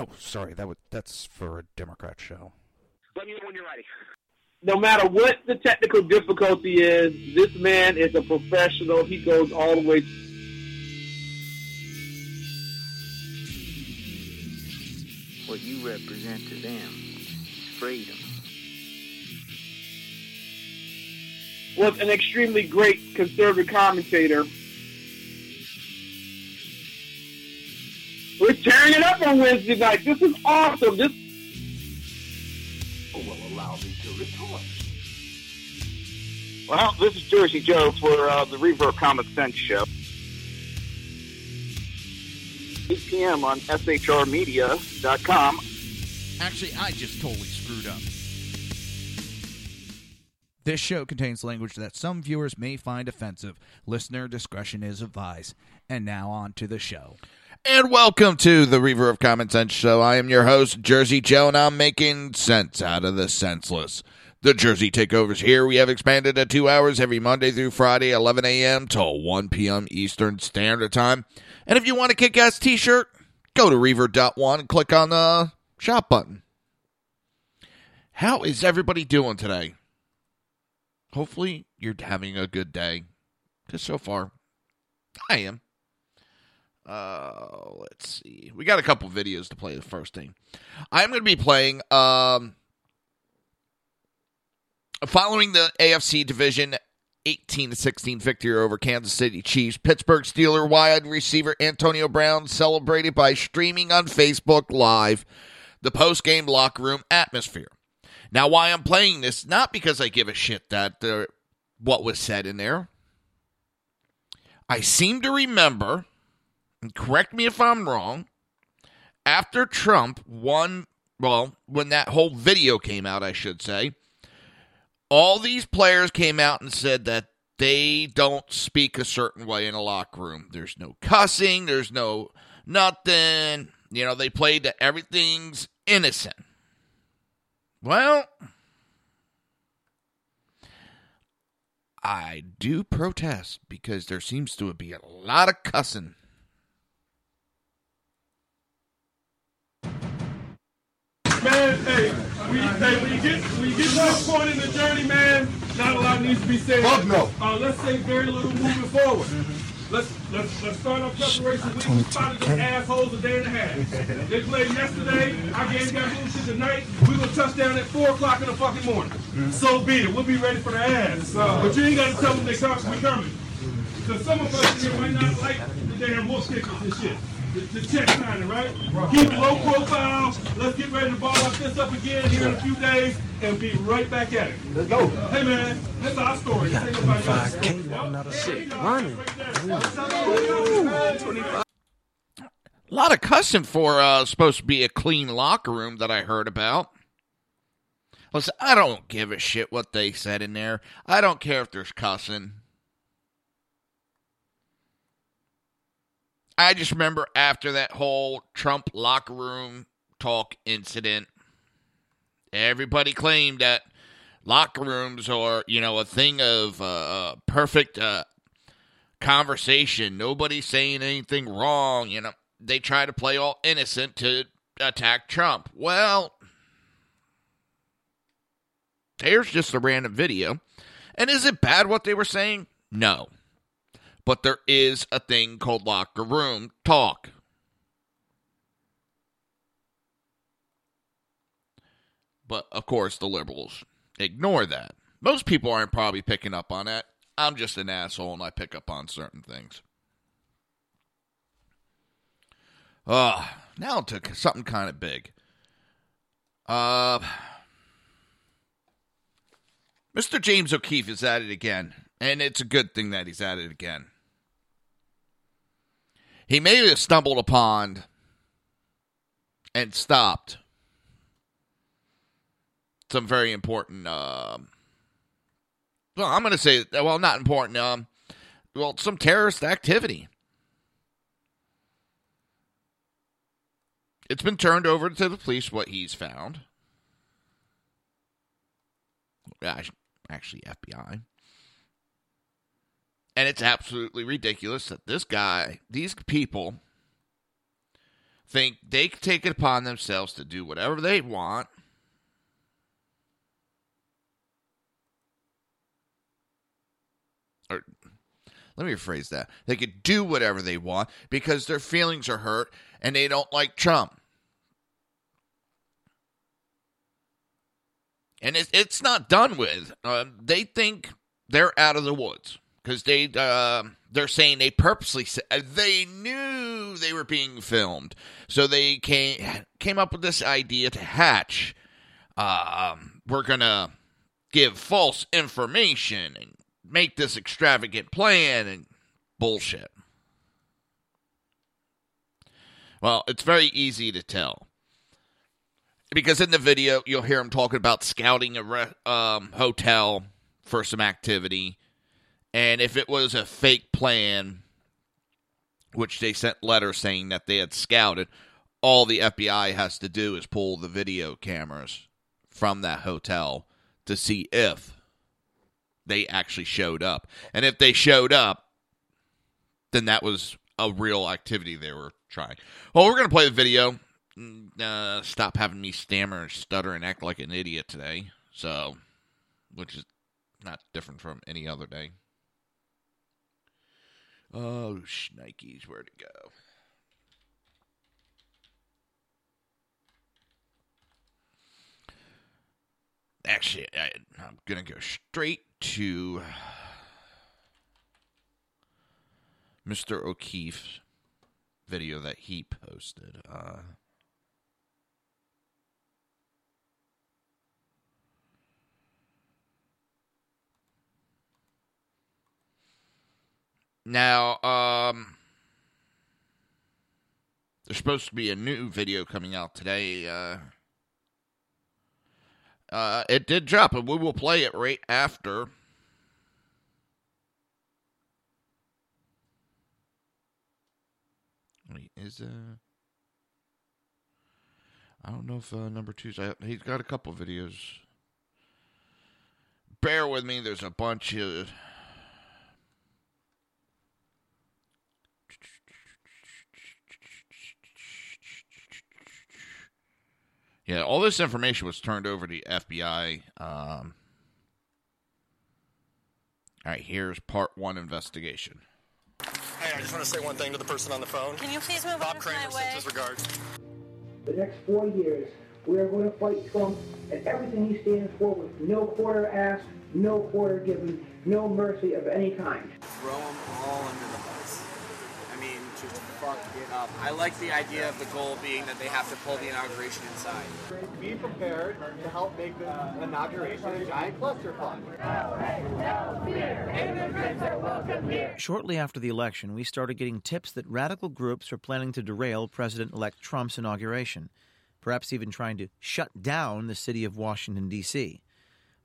Oh, sorry. That would that's for a Democrat show. Let me know when you're ready. No matter what the technical difficulty is, this man is a professional. He goes all the way. What you represent to them is freedom. Was an extremely great conservative commentator. We're tearing it up on Wednesday night. This is awesome. This will allow me to retort. Well, this is Jersey Joe for uh, the Reverb Common Sense Show. 8 p.m. on shrmedia.com. Actually, I just totally screwed up. This show contains language that some viewers may find offensive. Listener discretion is advised. And now on to the show. And welcome to the Reaver of Common Sense Show. I am your host, Jersey Joe, and I'm making sense out of the senseless. The Jersey Takeovers here. We have expanded to two hours every Monday through Friday, 11 a.m. till 1 p.m. Eastern Standard Time. And if you want a kick ass t shirt, go to Reaver.one and click on the shop button. How is everybody doing today? Hopefully, you're having a good day. Because so far, I am. Uh, let's see. We got a couple videos to play. The first thing, I'm going to be playing. Um, following the AFC division 18 to 16 victory over Kansas City Chiefs, Pittsburgh Steeler wide receiver Antonio Brown celebrated by streaming on Facebook Live the post game locker room atmosphere. Now, why I'm playing this, not because I give a shit that uh, what was said in there. I seem to remember, correct me if I'm wrong, after Trump won, well, when that whole video came out, I should say, all these players came out and said that they don't speak a certain way in a locker room. There's no cussing, there's no nothing. You know, they played that everything's innocent. Well, I do protest because there seems to be a lot of cussing. Man, hey, when you, hey, when you get when you get to this point in the journey, man, not a lot needs to be said. Fuck no. Uh, let's say very little moving forward. Let's let's let's start our preparation. We spotted them assholes a day and a half. They played yesterday. Our game got moved to tonight. We gonna touch down at four o'clock in the fucking morning. So be it. We'll be ready for the ass. But you ain't gotta tell them they come, we coming. Because some of us here might not like the damn wolf kickers and shit. The, the check signing, right? Keep it low profile. Let's get ready to ball like this up again here in a few days and be right back at it. Let's go. Hey man, that's our story. This ain't nobody else's story. Another shit running. A lot of cussing for uh, supposed to be a clean locker room that I heard about. Listen, I don't give a shit what they said in there. I don't care if there's cussing. I just remember after that whole Trump locker room talk incident, everybody claimed that locker rooms are, you know, a thing of uh, uh, perfect uh, conversation. Nobody's saying anything wrong. You know, they try to play all innocent to attack Trump. Well, here's just a random video. And is it bad what they were saying? No. But there is a thing called locker room talk. But of course, the liberals ignore that. Most people aren't probably picking up on that. I'm just an asshole and I pick up on certain things. Uh, now to something kind of big. Uh, Mr. James O'Keefe is at it again, and it's a good thing that he's at it again. He may have stumbled upon and stopped some very important. Um, well, I'm going to say, well, not important. Um, well, some terrorist activity. It's been turned over to the police what he's found. Actually, FBI. And it's absolutely ridiculous that this guy, these people, think they can take it upon themselves to do whatever they want. Or let me rephrase that. They could do whatever they want because their feelings are hurt and they don't like Trump. and it's it's not done with. Uh, they think they're out of the woods because they uh, they're saying they purposely they knew they were being filmed, so they came came up with this idea to hatch. Um, we're gonna give false information and make this extravagant plan and bullshit. Well, it's very easy to tell because in the video you'll hear him talking about scouting a re- um, hotel for some activity, and if it was a fake plan, which they sent letters saying that they had scouted, all the FBI has to do is pull the video cameras from that hotel to see if they actually showed up, and if they showed up, then that was a real activity they were trying. Well, we're gonna play the video uh, stop having me stammer and stutter and act like an idiot today. So, which is not different from any other day. Oh, shnikes, where'd it go? Actually, I, I'm going to go straight to Mr. O'Keefe's video that he posted. Uh, Now, um, there's supposed to be a new video coming out today. Uh, uh, it did drop, and we will play it right after. Wait, is uh, I don't know if uh, number two's. Uh, he's got a couple videos. Bear with me. There's a bunch of Yeah, all this information was turned over to the FBI. Um, all right, here's part one investigation. Hey, I just want to say one thing to the person on the phone. Can you please move Bob on Kramer my way? sends his regards. The next four years, we are going to fight Trump and everything he stands for with no quarter asked, no quarter given, no mercy of any kind. Throw them all under the bus. I mean, just fuck it up. I like the idea of the goal being that they have to pull the inauguration inside. Be prepared to help make the inauguration a giant cluster fund. Shortly after the election, we started getting tips that radical groups are planning to derail President elect Trump's inauguration, perhaps even trying to shut down the city of Washington, D.C.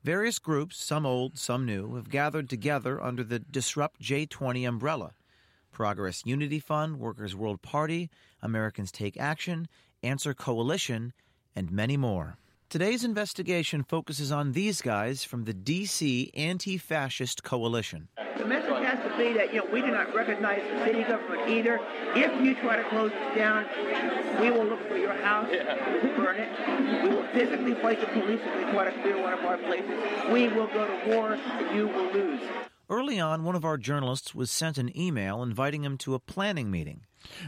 Various groups, some old, some new, have gathered together under the Disrupt J20 umbrella. Progress Unity Fund, Workers' World Party, Americans Take Action, Answer Coalition, and many more. Today's investigation focuses on these guys from the DC Anti Fascist Coalition. The message has to be that, you know, we do not recognize the city government either. If you try to close us down, we will look for your house, we will burn it. We will physically fight the police if they try to clear one of our places. We will go to war, and you will lose. Early on, one of our journalists was sent an email inviting him to a planning meeting.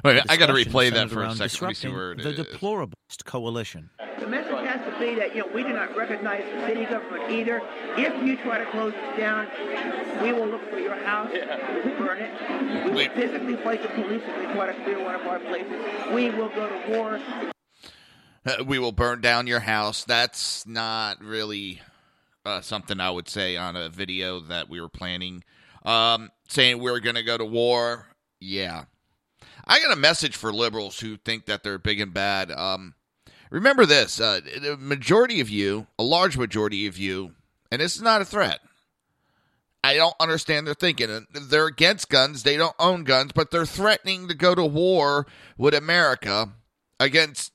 Wait, The I got to replay that for a second. Let me see where it the is. deplorablest coalition. The message has to be that, you know, we do not recognize the city government either. If you try to close us down, we will look for your house, burn it. We will physically fight the police if they try to clear one of our places. We will go to war. Uh, we will burn down your house. That's not really uh, something I would say on a video that we were planning. Um, saying we're going to go to war. Yeah. I got a message for liberals who think that they're big and bad. Um, remember this uh, the majority of you, a large majority of you, and this is not a threat. I don't understand their thinking. They're against guns. They don't own guns, but they're threatening to go to war with America against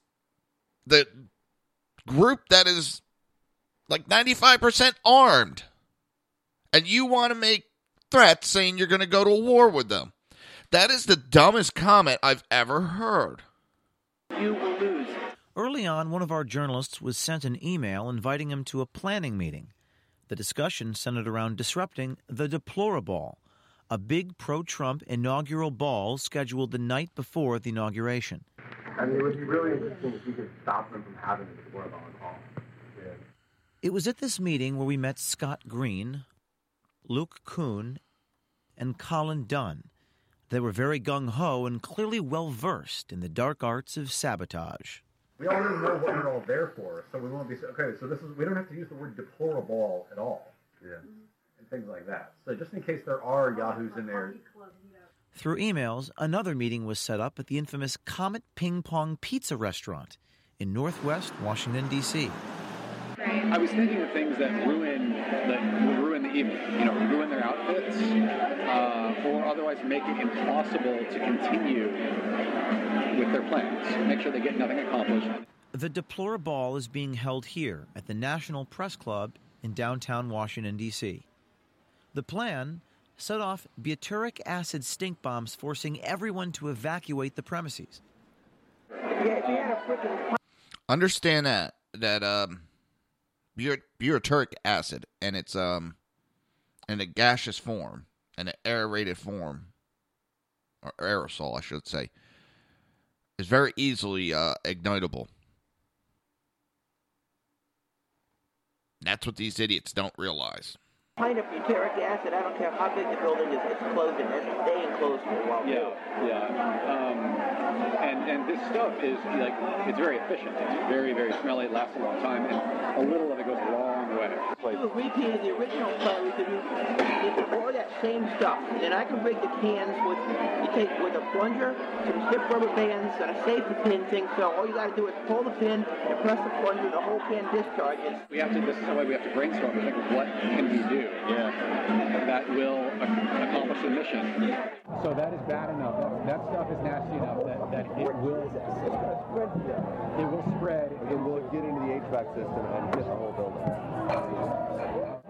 the group that is like 95% armed. And you want to make threats saying you're going to go to war with them. That is the dumbest comment I've ever heard. You will lose. Early on, one of our journalists was sent an email inviting him to a planning meeting. The discussion centered around disrupting the Deploraball, a big pro Trump inaugural ball scheduled the night before the inauguration. I mean, it would be really interesting if we could stop them from having the Deploraball at all. Yeah. It was at this meeting where we met Scott Green, Luke Kuhn, and Colin Dunn. They were very gung ho and clearly well versed in the dark arts of sabotage. We already know what we're all there for, so we won't be okay. So this is we don't have to use the word deplorable at all. Yeah. And things like that. So just in case there are yahoos in there. Through emails, another meeting was set up at the infamous Comet Ping Pong Pizza Restaurant in Northwest Washington, D.C. I was thinking of things that ruin that will ruin the evening. You know, ruin their outfits, uh, or otherwise make it impossible to continue with their plans. Make sure they get nothing accomplished. The Deploraball is being held here at the National Press Club in downtown Washington, D.C. The plan set off butyric acid stink bombs, forcing everyone to evacuate the premises. Understand that that um, but- butyric acid and it's um in a gaseous form, in an aerated form, or aerosol, I should say, is very easily uh, ignitable. That's what these idiots don't realize. Pint of butyric acid, I don't care how big the building is, it's closed and it's staying closed for a while. Yeah, yeah. Um, and and this stuff is like it's very efficient. It's very very smelly. It lasts a long time, and a little of it goes a long way. You repeated the original plan we could do. You could that same stuff, and then I can break the cans with you take with a plunger, some stiff rubber bands, and a safety pin thing. So all you got to do is pull the pin and press the plunger, the whole can discharges. We have to. This is the way we have to brainstorm and think what can we do. Yeah. That will accomplish the mission. So that is bad enough. That, that stuff is nasty enough that, that it will it will spread. It will get into the HVAC system and hit the whole building.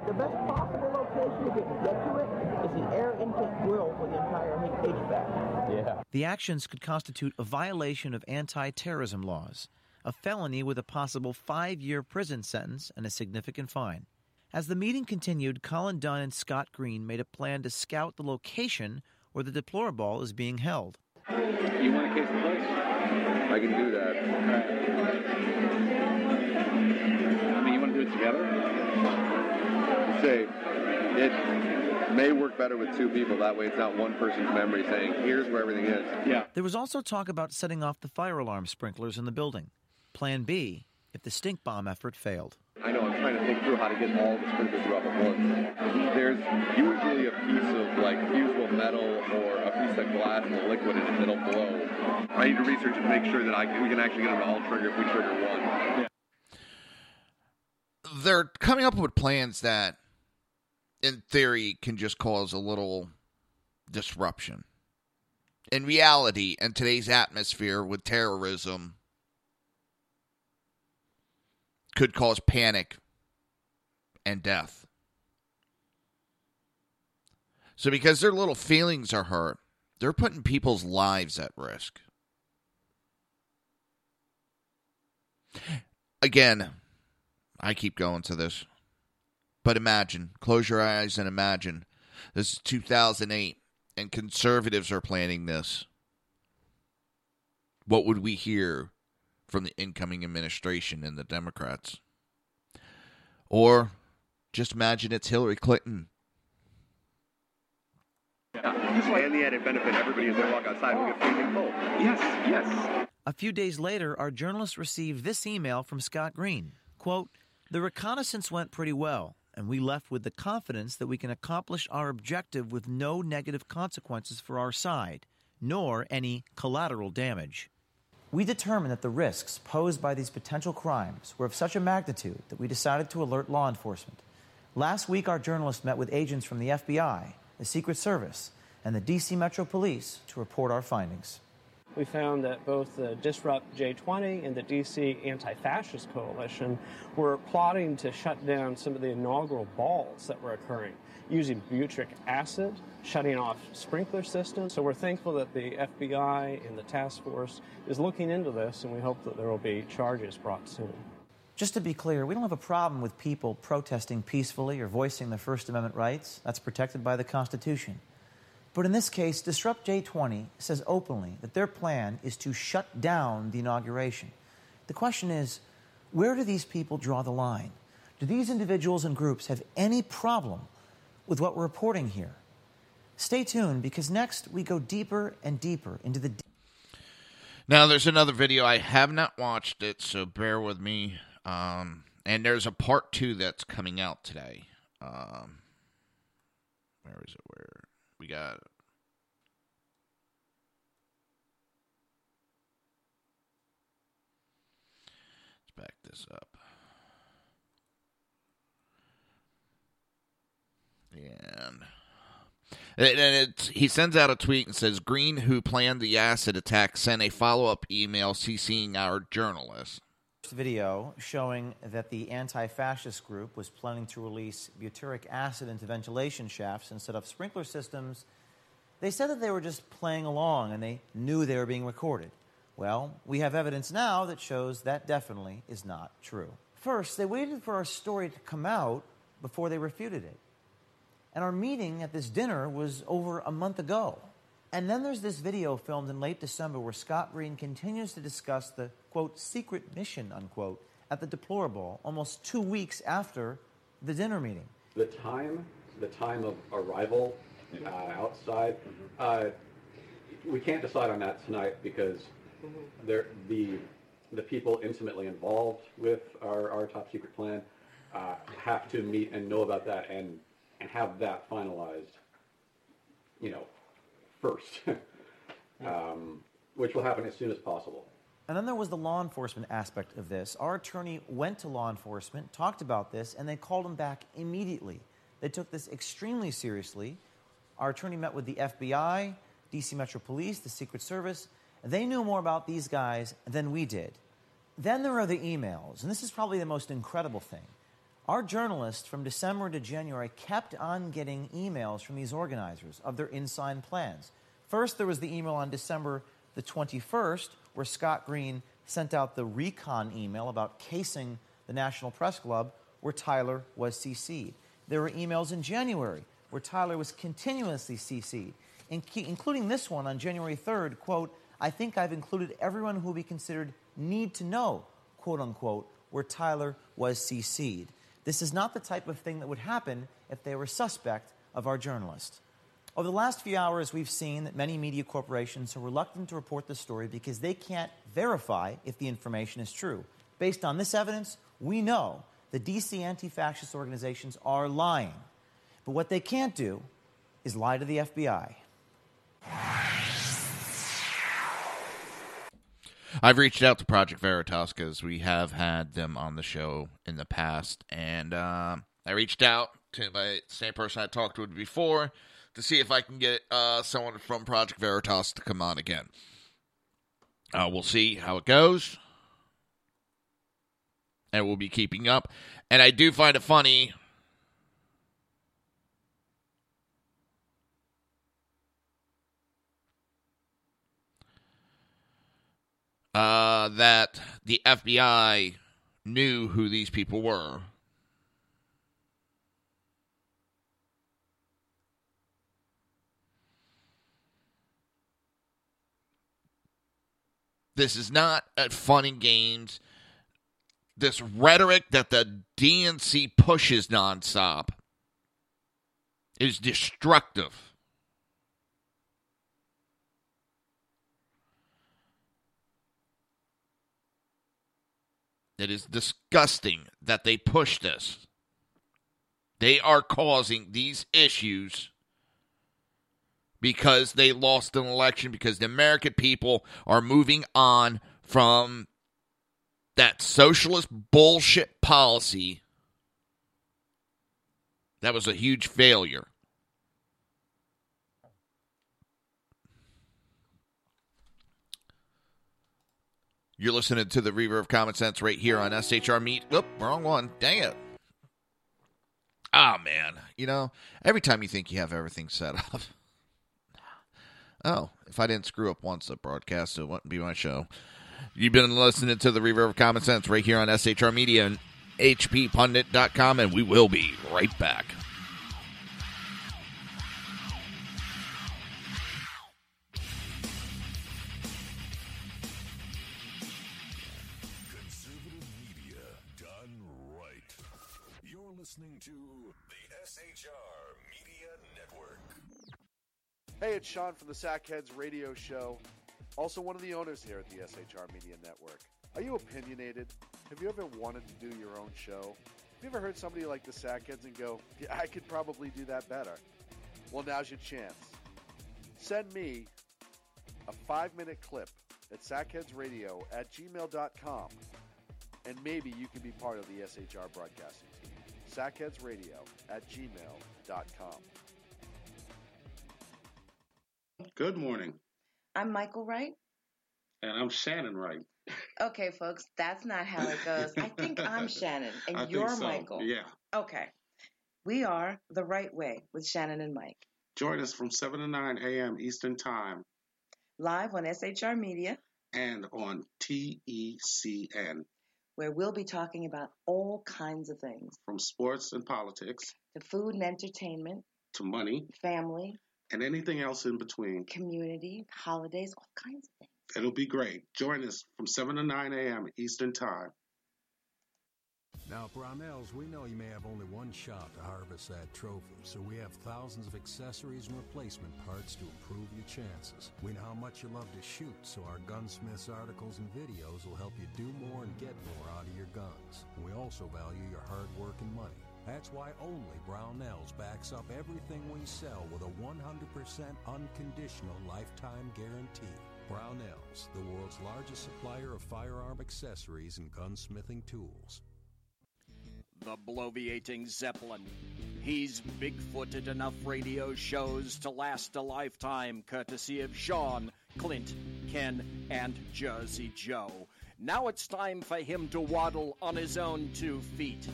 The best possible location to get, get to it is the air intake grill for the entire HVAC. Yeah. The actions could constitute a violation of anti terrorism laws, a felony with a possible five year prison sentence and a significant fine. As the meeting continued, Colin Dunn and Scott Green made a plan to scout the location where the Deploraball is being held. You want a case of place? I can do that. I mean, you want to do it together? Say, it may work better with two people. That way, it's not one person's memory saying, "Here's where everything is." Yeah. There was also talk about setting off the fire alarm sprinklers in the building. Plan B if the stink bomb effort failed. I know. I'm trying to think through how to get all the sprinklers up at once. There's usually a piece of like fusible metal or a piece of glass and a liquid in it that'll blow. I need to research and make sure that I we can actually get them to all trigger if we trigger one. They're coming up with plans that, in theory, can just cause a little disruption. In reality, in today's atmosphere with terrorism, could cause panic and death. So, because their little feelings are hurt, they're putting people's lives at risk. Again, I keep going to this. But imagine, close your eyes and imagine. This is 2008, and conservatives are planning this. What would we hear from the incoming administration and the Democrats. Or just imagine it's Hillary Clinton. And the added benefit, everybody as they walk outside will get freezing cold. Yes, yes. A few days later, our journalists received this email from Scott Green. Quote, The reconnaissance went pretty well, and we left with the confidence that we can accomplish our objective with no negative consequences for our side, nor any collateral damage. We determined that the risks posed by these potential crimes were of such a magnitude that we decided to alert law enforcement. Last week, our journalists met with agents from the FBI, the Secret Service, and the D.C. Metro Police to report our findings. We found that both the Disrupt J20 and the DC Anti Fascist Coalition were plotting to shut down some of the inaugural balls that were occurring using butyric acid, shutting off sprinkler systems. So we're thankful that the FBI and the task force is looking into this, and we hope that there will be charges brought soon. Just to be clear, we don't have a problem with people protesting peacefully or voicing their First Amendment rights. That's protected by the Constitution. But in this case, Disrupt J20 says openly that their plan is to shut down the inauguration. The question is where do these people draw the line? Do these individuals and groups have any problem with what we're reporting here? Stay tuned because next we go deeper and deeper into the. Now, there's another video. I have not watched it, so bear with me. Um, and there's a part two that's coming out today. Um, where is it? Where we got. Let's back this up. And and he sends out a tweet and says Green, who planned the acid attack, sent a follow up email CCing our journalists. Video showing that the anti fascist group was planning to release butyric acid into ventilation shafts instead of sprinkler systems. They said that they were just playing along and they knew they were being recorded. Well, we have evidence now that shows that definitely is not true. First, they waited for our story to come out before they refuted it. And our meeting at this dinner was over a month ago. And then there's this video filmed in late December where Scott Green continues to discuss the, quote, secret mission, unquote, at the Deploraball almost two weeks after the dinner meeting. The time, the time of arrival uh, outside, uh, we can't decide on that tonight because there, the, the people intimately involved with our, our top secret plan uh, have to meet and know about that and, and have that finalized, you know, first, um, which will happen as soon as possible. And then there was the law enforcement aspect of this. Our attorney went to law enforcement, talked about this, and they called him back immediately. They took this extremely seriously. Our attorney met with the FBI, DC Metro Police, the Secret Service. They knew more about these guys than we did. Then there are the emails, and this is probably the most incredible thing. Our journalists from December to January kept on getting emails from these organizers of their inside plans. First, there was the email on December the 21st where Scott Green sent out the recon email about casing the National Press Club where Tyler was CC'd. There were emails in January where Tyler was continuously CC'd, including this one on January 3rd, quote, I think I've included everyone who will be considered need to know, quote unquote, where Tyler was CC'd. This is not the type of thing that would happen if they were suspect of our journalist. Over the last few hours, we've seen that many media corporations are reluctant to report the story because they can't verify if the information is true. Based on this evidence, we know the DC anti fascist organizations are lying. But what they can't do is lie to the FBI. I've reached out to Project Veritas because we have had them on the show in the past, and uh, I reached out to my same person I talked to before to see if I can get uh, someone from Project Veritas to come on again. Uh, we'll see how it goes, and we'll be keeping up. And I do find it funny. Uh, that the FBI knew who these people were. This is not at fun and games. This rhetoric that the DNC pushes nonstop is destructive. It is disgusting that they push this. They are causing these issues because they lost an election, because the American people are moving on from that socialist bullshit policy that was a huge failure. You're listening to the Reverb Common Sense right here on SHR Meet. Oop, wrong one. Dang it. Ah, man. You know, every time you think you have everything set up. oh, if I didn't screw up once the broadcast, it wouldn't be my show. You've been listening to the Reverb of Common Sense right here on SHR Media and HPPundit.com, and we will be right back. Hey, it's Sean from the Sackheads Radio Show, also one of the owners here at the SHR Media Network. Are you opinionated? Have you ever wanted to do your own show? Have you ever heard somebody like the Sackheads and go, yeah, I could probably do that better? Well, now's your chance. Send me a five minute clip at sackheadsradio at gmail.com and maybe you can be part of the SHR broadcasting team. Sackheadsradio at gmail.com. Good morning. I'm Michael Wright. And I'm Shannon Wright. Okay, folks, that's not how it goes. I think I'm Shannon and I think you're so, Michael. yeah. Okay. We are The Right Way with Shannon and Mike, Join us from 7 to 9 a.m. Eastern Time live on SHR Media, and on TECN where we'll be talking about all kinds of things from sports and politics to food and entertainment, to money family, and anything else in between. community, holidays, all kinds of things. It'll be great. Join us from 7 to 9 a.m. Eastern Time. Now, at Brownells, we know you may have only one shot to harvest that trophy, so we have thousands of accessories and replacement parts to improve your chances. We know how much you love to shoot, so our gunsmiths articles and videos will help you do more and get more out of your guns. We also value your hard work and money. That's why only Brownells backs up everything we sell with a 100% unconditional lifetime guarantee. Brownells, the world's largest supplier of firearm accessories and gunsmithing tools. The bloviating Zeppelin. He's big-footed enough radio shows to last a lifetime, courtesy of Sean, Clint, Ken, and Jersey Joe. Now it's time for him to waddle on his own two feet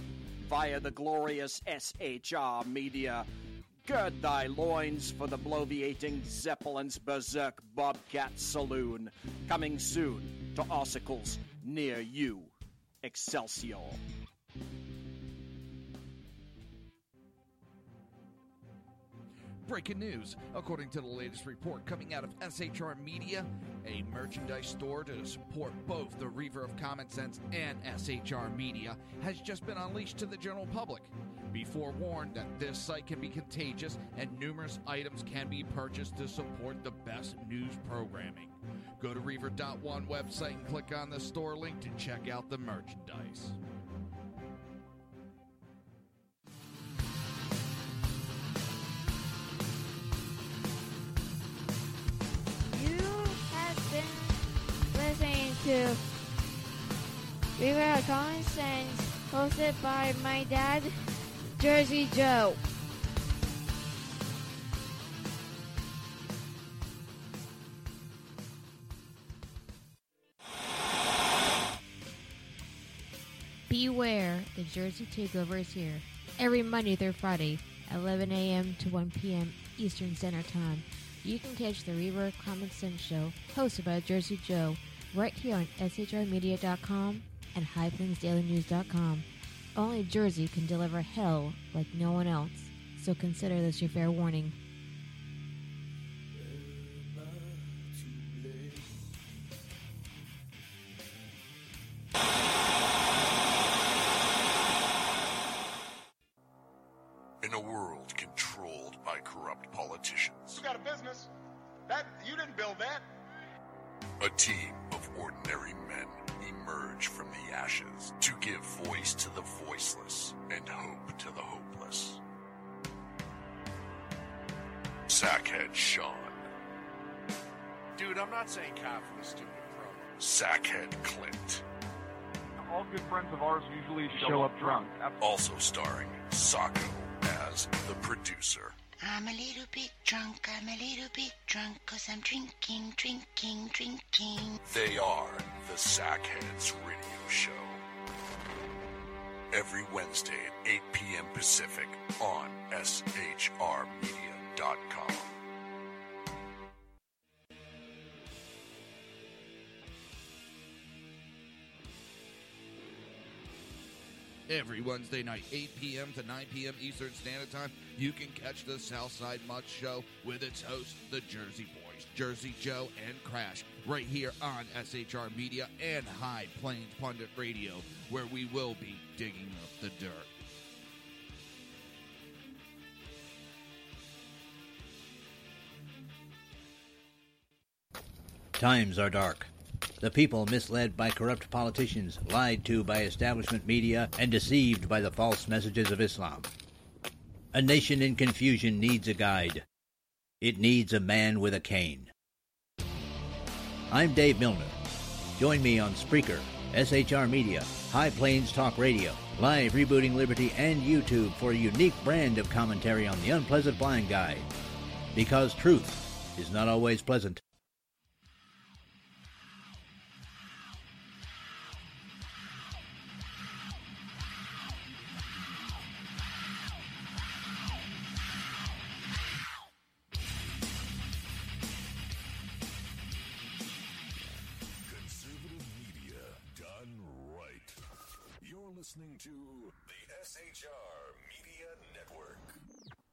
via the glorious SHR media. Gird thy loins for the bloviating Zeppelin's Berserk Bobcat Saloon. Coming soon to Ossicles near you. Excelsior. Breaking news. According to the latest report coming out of SHR Media, a merchandise store to support both the Reaver of Common Sense and SHR Media has just been unleashed to the general public. Be forewarned that this site can be contagious and numerous items can be purchased to support the best news programming. Go to Reaver.one website and click on the store link to check out the merchandise. Been listening to River of Common Sense, hosted by my dad, Jersey Joe. Beware, the Jersey Takeover is here. Every Monday through Friday, 11 a.m. to 1 p.m. Eastern Standard Time. You can catch the Reverb Common Sense Show, hosted by Jersey Joe, right here on SHRmedia.com and HighPlainsDailyNews.com. Only Jersey can deliver hell like no one else, so consider this your fair warning. I'm not saying cop for the stupid pro. Sackhead Clint, All good friends of ours usually show up drunk. also starring Sacco as the producer. I'm a little bit drunk, I'm a little bit drunk, cause I'm drinking, drinking, drinking. They are the Sackheads Radio Show. Every Wednesday at 8 p.m. Pacific on SHRmedia.com. Every Wednesday night, 8 p.m. to 9 p.m. Eastern Standard Time, you can catch the Southside Mutt Show with its hosts, the Jersey Boys, Jersey Joe and Crash, right here on SHR Media and High Plains Pundit Radio, where we will be digging up the dirt. Times are dark. The people misled by corrupt politicians, lied to by establishment media, and deceived by the false messages of Islam. A nation in confusion needs a guide. It needs a man with a cane. I'm Dave Milner. Join me on Spreaker, SHR Media, High Plains Talk Radio, Live Rebooting Liberty, and YouTube for a unique brand of commentary on the unpleasant blind guide. Because truth is not always pleasant.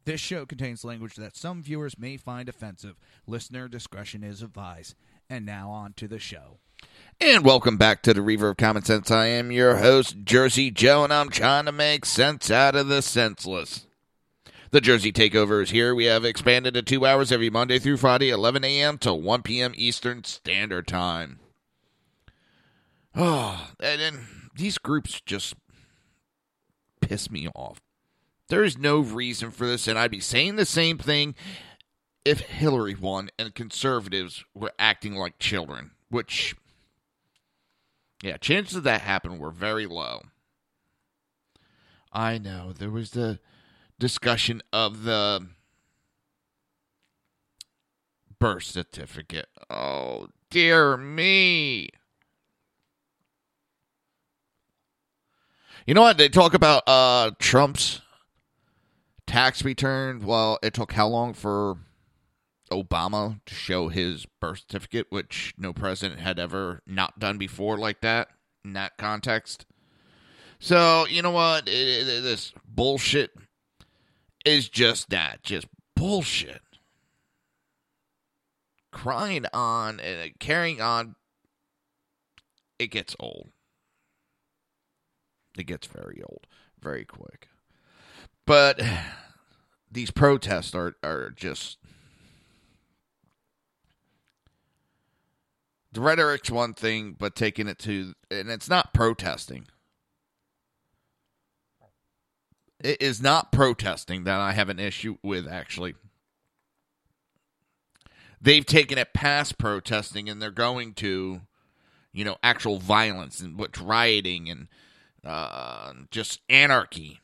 This show contains language that some viewers may find offensive. Listener discretion is advised. And now on to the show. And welcome back to the Reaver of Common Sense. I am your host, Jersey Joe, and I'm trying to make sense out of the senseless. The Jersey Takeover is here. We have expanded to two hours every Monday through Friday, 11 a.m. to 1 p.m. Eastern Standard Time. Oh, and then these groups just piss me off. There is no reason for this, and I'd be saying the same thing if Hillary won and conservatives were acting like children, which, yeah, chances of that happening were very low. I know there was the discussion of the birth certificate. Oh, dear me. You know what? They talk about uh, Trump's tax return. Well, it took how long for Obama to show his birth certificate, which no president had ever not done before like that in that context. So, you know what? It, it, this bullshit is just that. Just bullshit. Crying on and uh, carrying on, it gets old. It gets very old very quick. But these protests are, are just. The rhetoric's one thing, but taking it to. And it's not protesting. It is not protesting that I have an issue with, actually. They've taken it past protesting and they're going to, you know, actual violence and rioting and uh, just anarchy.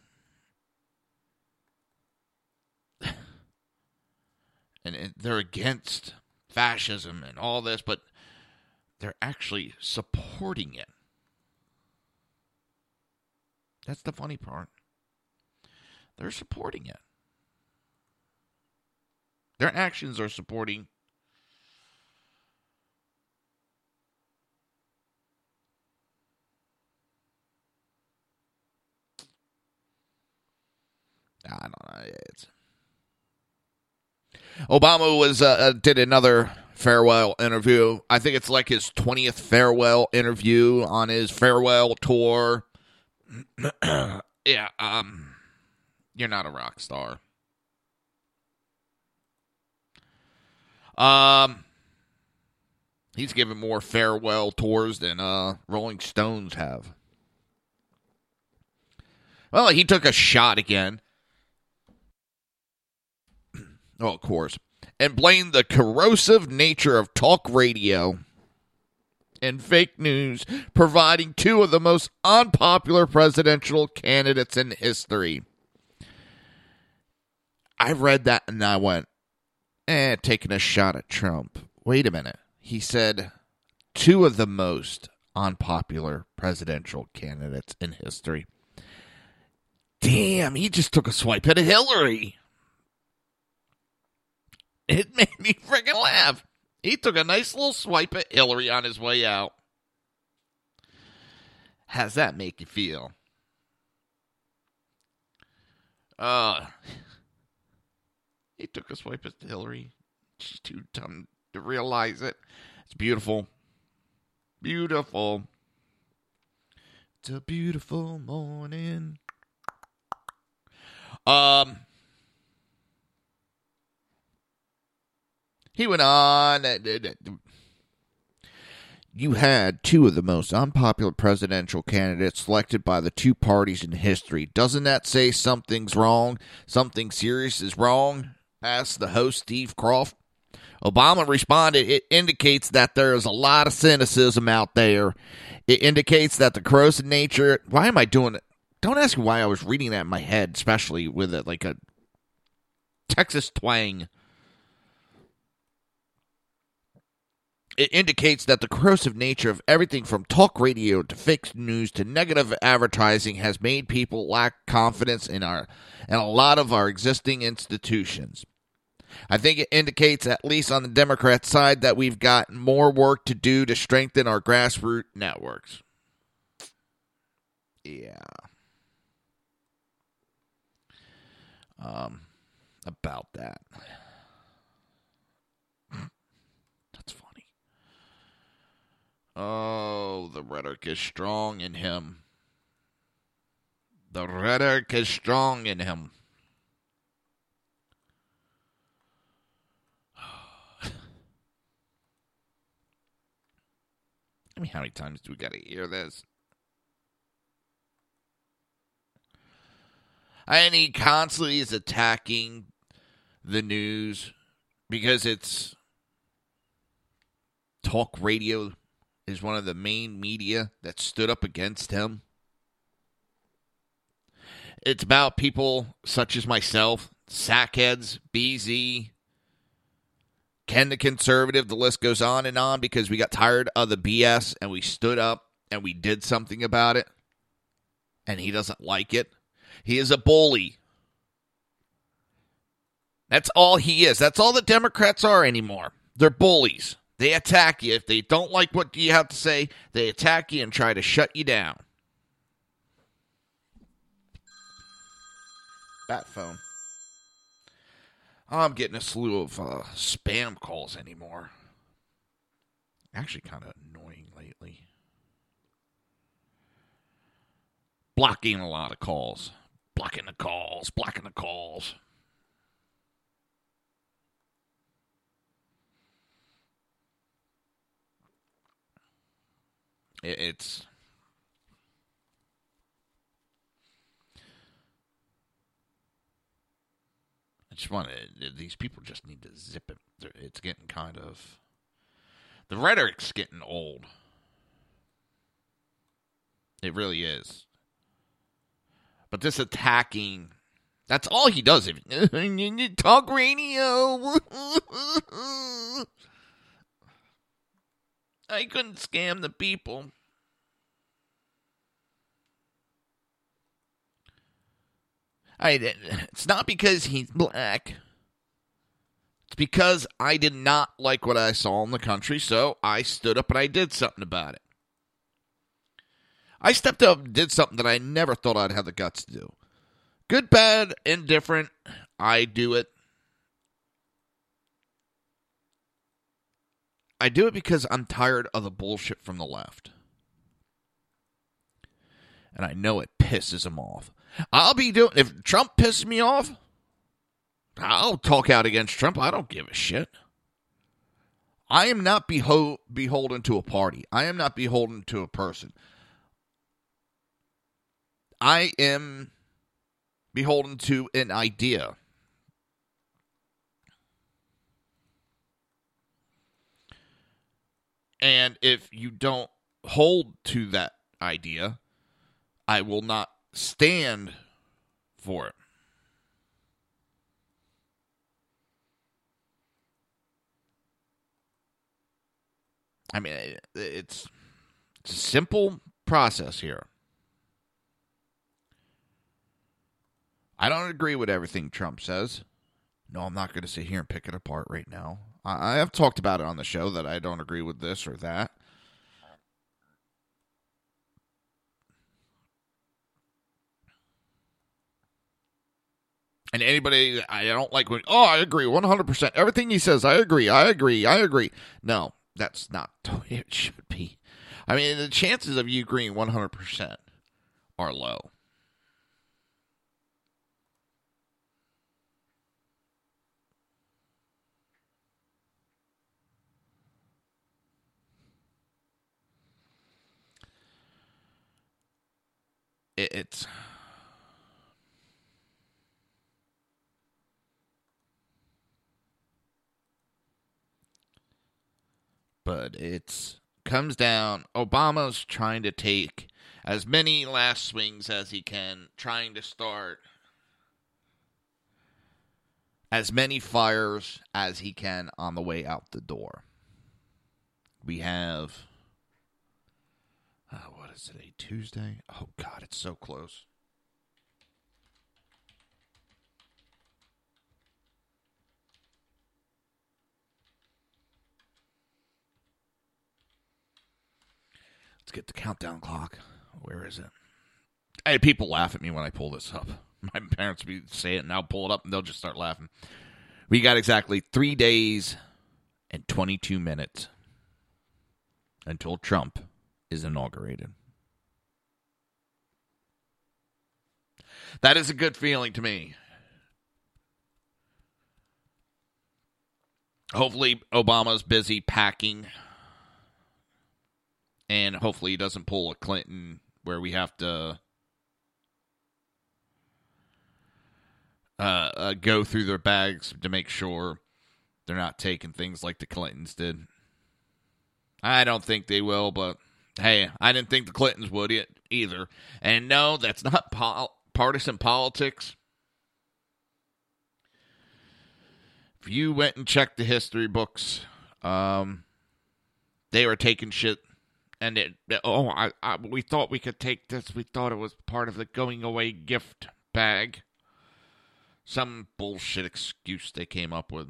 And they're against fascism and all this, but they're actually supporting it. That's the funny part. They're supporting it. Their actions are supporting I don't know. It's Obama was uh, uh, did another farewell interview. I think it's like his twentieth farewell interview on his farewell tour. yeah, um, you're not a rock star. Um, he's given more farewell tours than uh, Rolling Stones have. Well, he took a shot again. Oh, of course. And blamed the corrosive nature of talk radio and fake news, providing two of the most unpopular presidential candidates in history. I read that and I went, eh, taking a shot at Trump. Wait a minute. He said two of the most unpopular presidential candidates in history. Damn, he just took a swipe at Hillary. It made me freaking laugh. He took a nice little swipe at Hillary on his way out. How's that make you feel? Uh, he took a swipe at Hillary. She's too dumb to realize it. It's beautiful. Beautiful. It's a beautiful morning. Um, he went on. uh, You had two of the most unpopular presidential candidates selected by the two parties in history. Doesn't that say something's wrong? Something serious is wrong? asked the host, Steve Kroft. Obama responded, It indicates that there is a lot of cynicism out there. It indicates that the corrosive nature. Why am I doing it? Don't ask me why I was reading that in my head, especially with it like a Texas twang. It indicates that the corrosive nature of everything from talk radio to fake news to negative advertising has made people lack confidence in our and a lot of our existing institutions. I think it indicates, at least on the Democrat side, that we've got more work to do to strengthen our grassroots networks. Yeah. Um, about that. That's funny. Oh, the rhetoric is strong in him. The rhetoric is strong in him. I mean, how many times do we got to hear this? And he constantly is attacking the news because it's talk radio is one of the main media that stood up against him. It's about people such as myself, sackheads, BZ, Ken the conservative. The list goes on and on because we got tired of the BS and we stood up and we did something about it. And he doesn't like it. He is a bully. That's all he is. That's all the Democrats are anymore. They're bullies. They attack you. If they don't like what you have to say, they attack you and try to shut you down. Bat phone. I'm getting a slew of uh, spam calls anymore. Actually, kind of annoying lately. Blocking a lot of calls. Blocking the calls. Blocking the calls. It- It's. I just want to. These people just need to zip it. It's getting kind of. The rhetoric's getting old. It really is. But this attacking. That's all he does. Talk radio. I couldn't scam the people. I it's not because he's black. It's because I did not like what I saw in the country, so I stood up and I did something about it. I stepped up and did something that I never thought I'd have the guts to do. Good, bad, indifferent, I do it. I do it because I'm tired of the bullshit from the left. And I know it pisses them off. I'll be doing if Trump pisses me off, I'll talk out against Trump. I don't give a shit. I am not beho- beholden to a party. I am not beholden to a person. I am beholden to an idea. And if you don't hold to that idea, I will not stand for it. I mean, it's, it's a simple process here. I don't agree with everything Trump says. No, I'm not going to sit here and pick it apart right now. I, have talked about it on the show that I don't agree with this or that. And anybody, I don't like when, oh, I agree 100%. Everything he says, I agree, I agree, I agree. No, that's not the way it should be. I mean, the chances of you agreeing 100% are low. It, it's. But it's comes down. Obama's trying to take as many last swings as he can, trying to start as many fires as he can on the way out the door. We have. Today? Tuesday? Oh, God, it's so close. Let's get the countdown clock. Where is it? I had people laugh at me when I pull this up. My parents be say it and I'll pull it up and they'll just start laughing. We got exactly three days and 22 minutes until Trump is inaugurated. That is a good feeling to me. Hopefully, Obama's busy packing and hopefully he doesn't pull a Clinton where we have to uh, uh, go through their bags to make sure they're not taking things like the Clintons did. I don't think they will, but hey, I didn't think the Clintons would either. And no, that's not pol- partisan politics. If you went and checked the history books, um, they were taking shit and it oh I, I, we thought we could take this. We thought it was part of the going away gift bag. Some bullshit excuse they came up with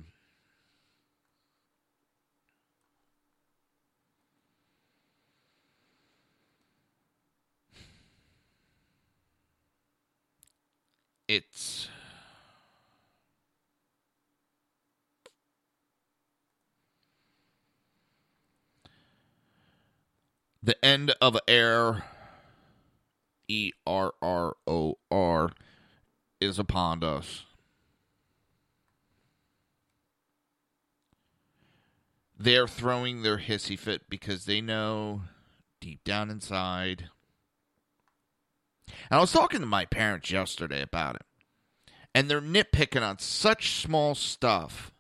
it's the end of air E R R O R is upon us. They're throwing their hissy fit because they know deep down inside. And I was talking to my parents yesterday about it. And they're nitpicking on such small stuff.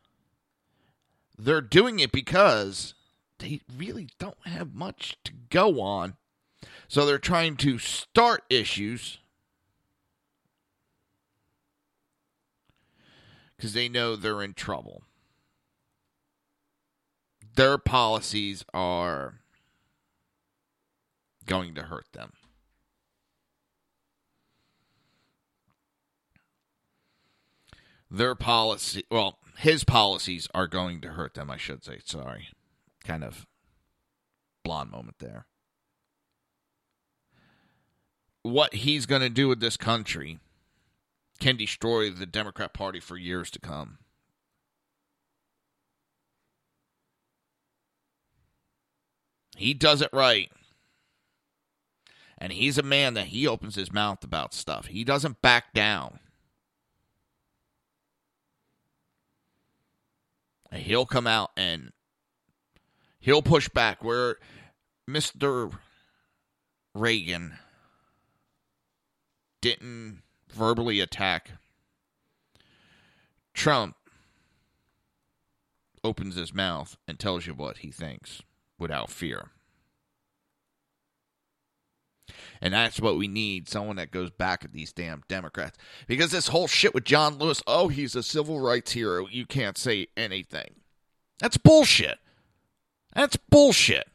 They're doing it because they really don't have much to go on. So they're trying to start issues because they know they're in trouble. Their policies are going to hurt them. Their policy, well, his policies are going to hurt them, I should say. Sorry kind of blonde moment there. What he's going to do with this country can destroy the Democrat Party for years to come. He does it right. And he's a man that he opens his mouth about stuff. He doesn't back down. He'll come out and He'll push back where Mr. Reagan didn't verbally attack Trump opens his mouth and tells you what he thinks without fear. And that's what we need someone that goes back at these damn Democrats. Because this whole shit with John Lewis, oh, he's a civil rights hero. You can't say anything. That's bullshit. That's bullshit.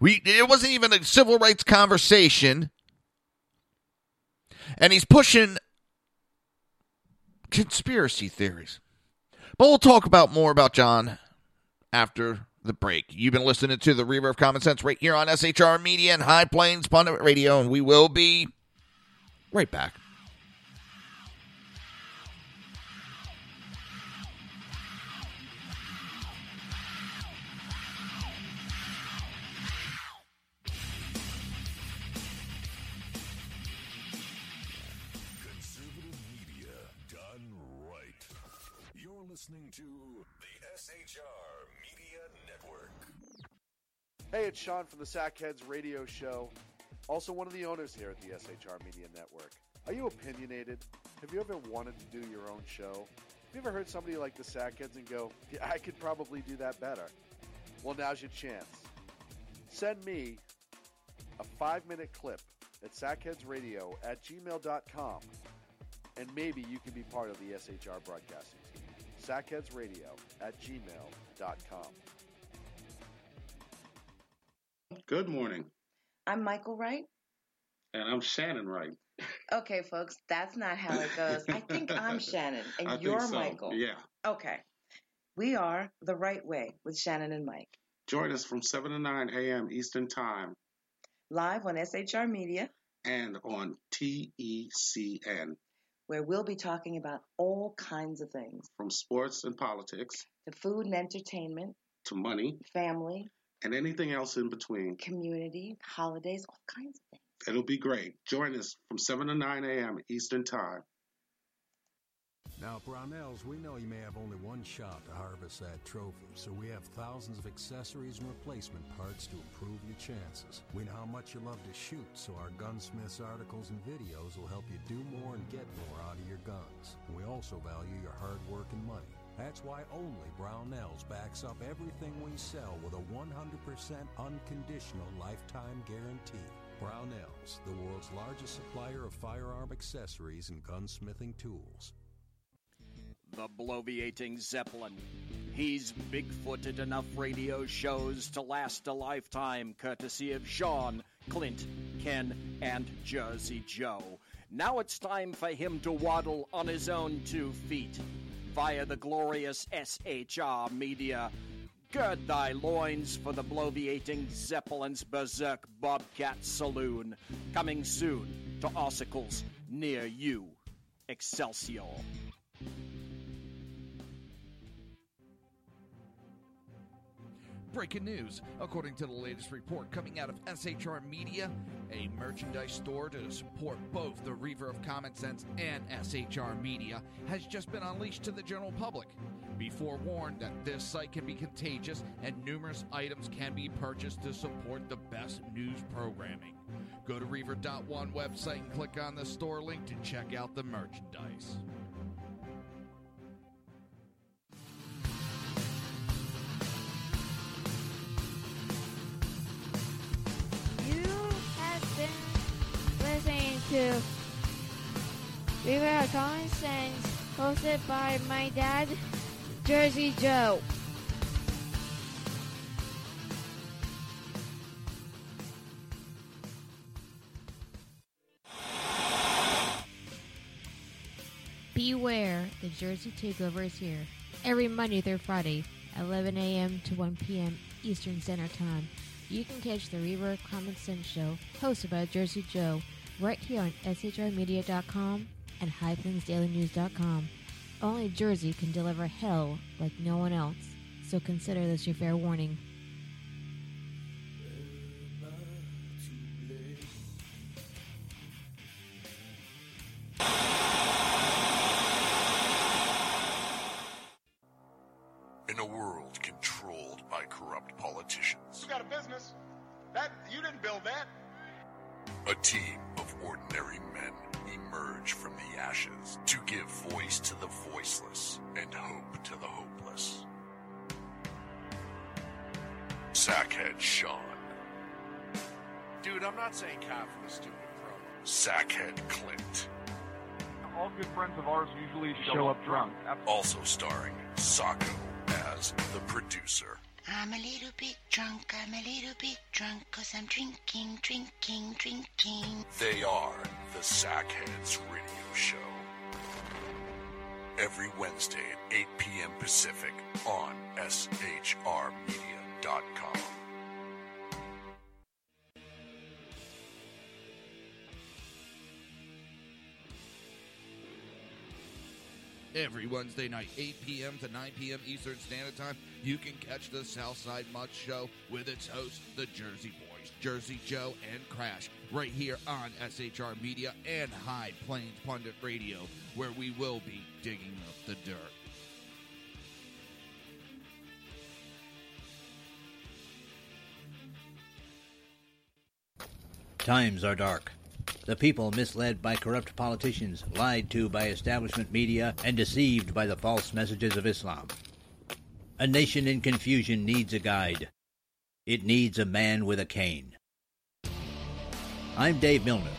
We it wasn't even a civil rights conversation. And he's pushing conspiracy theories. But we'll talk about more about John after the break. You've been listening to the Reverb Common Sense right here on SHR Media and High Plains Pundit Radio, and we will be right back. Hey, it's Sean from the Sackheads Radio Show, also one of the owners here at the SHR Media Network. Are you opinionated? Have you ever wanted to do your own show? Have you ever heard somebody like the Sackheads and go, yeah, I could probably do that better? Well, now's your chance. Send me a five minute clip at sackheadsradio at gmail.com and maybe you can be part of the SHR broadcasting team. Sackheadsradio at gmail.com. Good morning. I'm Michael Wright. And I'm Shannon Wright. Okay, folks, that's not how it goes. I think I'm Shannon and I think you're so. Michael. Yeah. Okay. We are The Right Way with Shannon and Mike, Join us from 7 to 9 a.m. Eastern Time live on SHR Media, and on TECN where we'll be talking about all kinds of things from sports and politics to food and entertainment, to money family, and anything else in between. community, holidays, all kinds of things. It'll be great. Join us from 7 to 9 a.m. Eastern Time. Now, Brownells, we know you may have only one shot to harvest that trophy, so we have thousands of accessories and replacement parts to improve your chances. We know how much you love to shoot, so our gunsmiths articles and videos will help you do more and get more out of your guns. We also value your hard work and money. That's why only Brownells backs up everything we sell with a 100% unconditional lifetime guarantee. Brownells, the world's largest supplier of firearm accessories and gunsmithing tools. The bloviating Zeppelin. He's big-footed enough radio shows to last a lifetime, courtesy of Sean, Clint, Ken, and Jersey Joe. Now it's time for him to waddle on his own two feet via the glorious SHR media. Gird thy loins for the bloviating Zeppelin's Berserk Bobcat Saloon. Coming soon to Ossicles near you. Excelsior. Breaking news. According to the latest report coming out of SHR Media, a merchandise store to support both the Reaver of Common Sense and SHR Media has just been unleashed to the general public. Be forewarned that this site can be contagious and numerous items can be purchased to support the best news programming. Go to Reaver.one website and click on the store link to check out the merchandise. To of Common Sense, hosted by my dad, Jersey Joe. Beware, the Jersey Takeover is here. Every Monday through Friday, 11 a.m. to 1 p.m. Eastern Standard Time. You can catch the Reverb Common Sense Show, hosted by Jersey Joe, right here on SHRmedia.com and HighPlainsDailyNews.com. Only Jersey can deliver hell like no one else, so consider this your fair warning. Ordinary men emerge from the ashes to give voice to the voiceless and hope to the hopeless. Sackhead Sean, Dude, I'm not saying cow for the stupid pro. Sackhead Clint, All good friends of ours usually show, up drunk. also starring Sacco as the producer. I'm a little bit drunk, I'm a little bit drunk, cause I'm drinking, drinking, drinking. They are the Sackheads Radio Show. Every Wednesday at 8 p.m. Pacific on SHRmedia.com. Every Wednesday night, 8 p.m. to 9 p.m. Eastern Standard Time, you can catch the Southside Mud Show with its hosts, the Jersey Boys, Jersey Joe and Crash, right here on SHR Media and High Plains Pundit Radio, where we will be digging up the dirt. Times are dark. The people misled by corrupt politicians, lied to by establishment media, and deceived by the false messages of Islam. A nation in confusion needs a guide. It needs a man with a cane. I'm Dave Milner.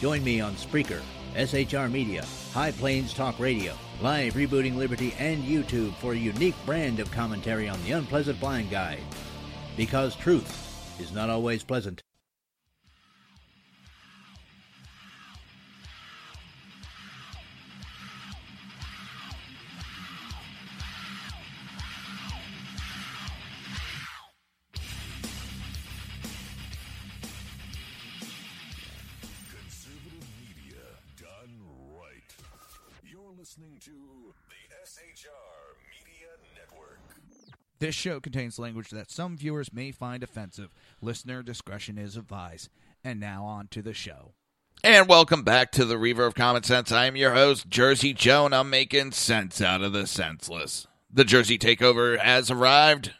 Join me on Spreaker, SHR Media, High Plains Talk Radio, Live Rebooting Liberty, and YouTube for a unique brand of commentary on the unpleasant blind guide. Because truth is not always pleasant. This show contains language that some viewers may find offensive. Listener discretion is advised. And now on to the show. And welcome back to the Reaver of Common Sense. I am your host, Jersey Joe, and I'm making sense out of the senseless. The Jersey Takeover has arrived.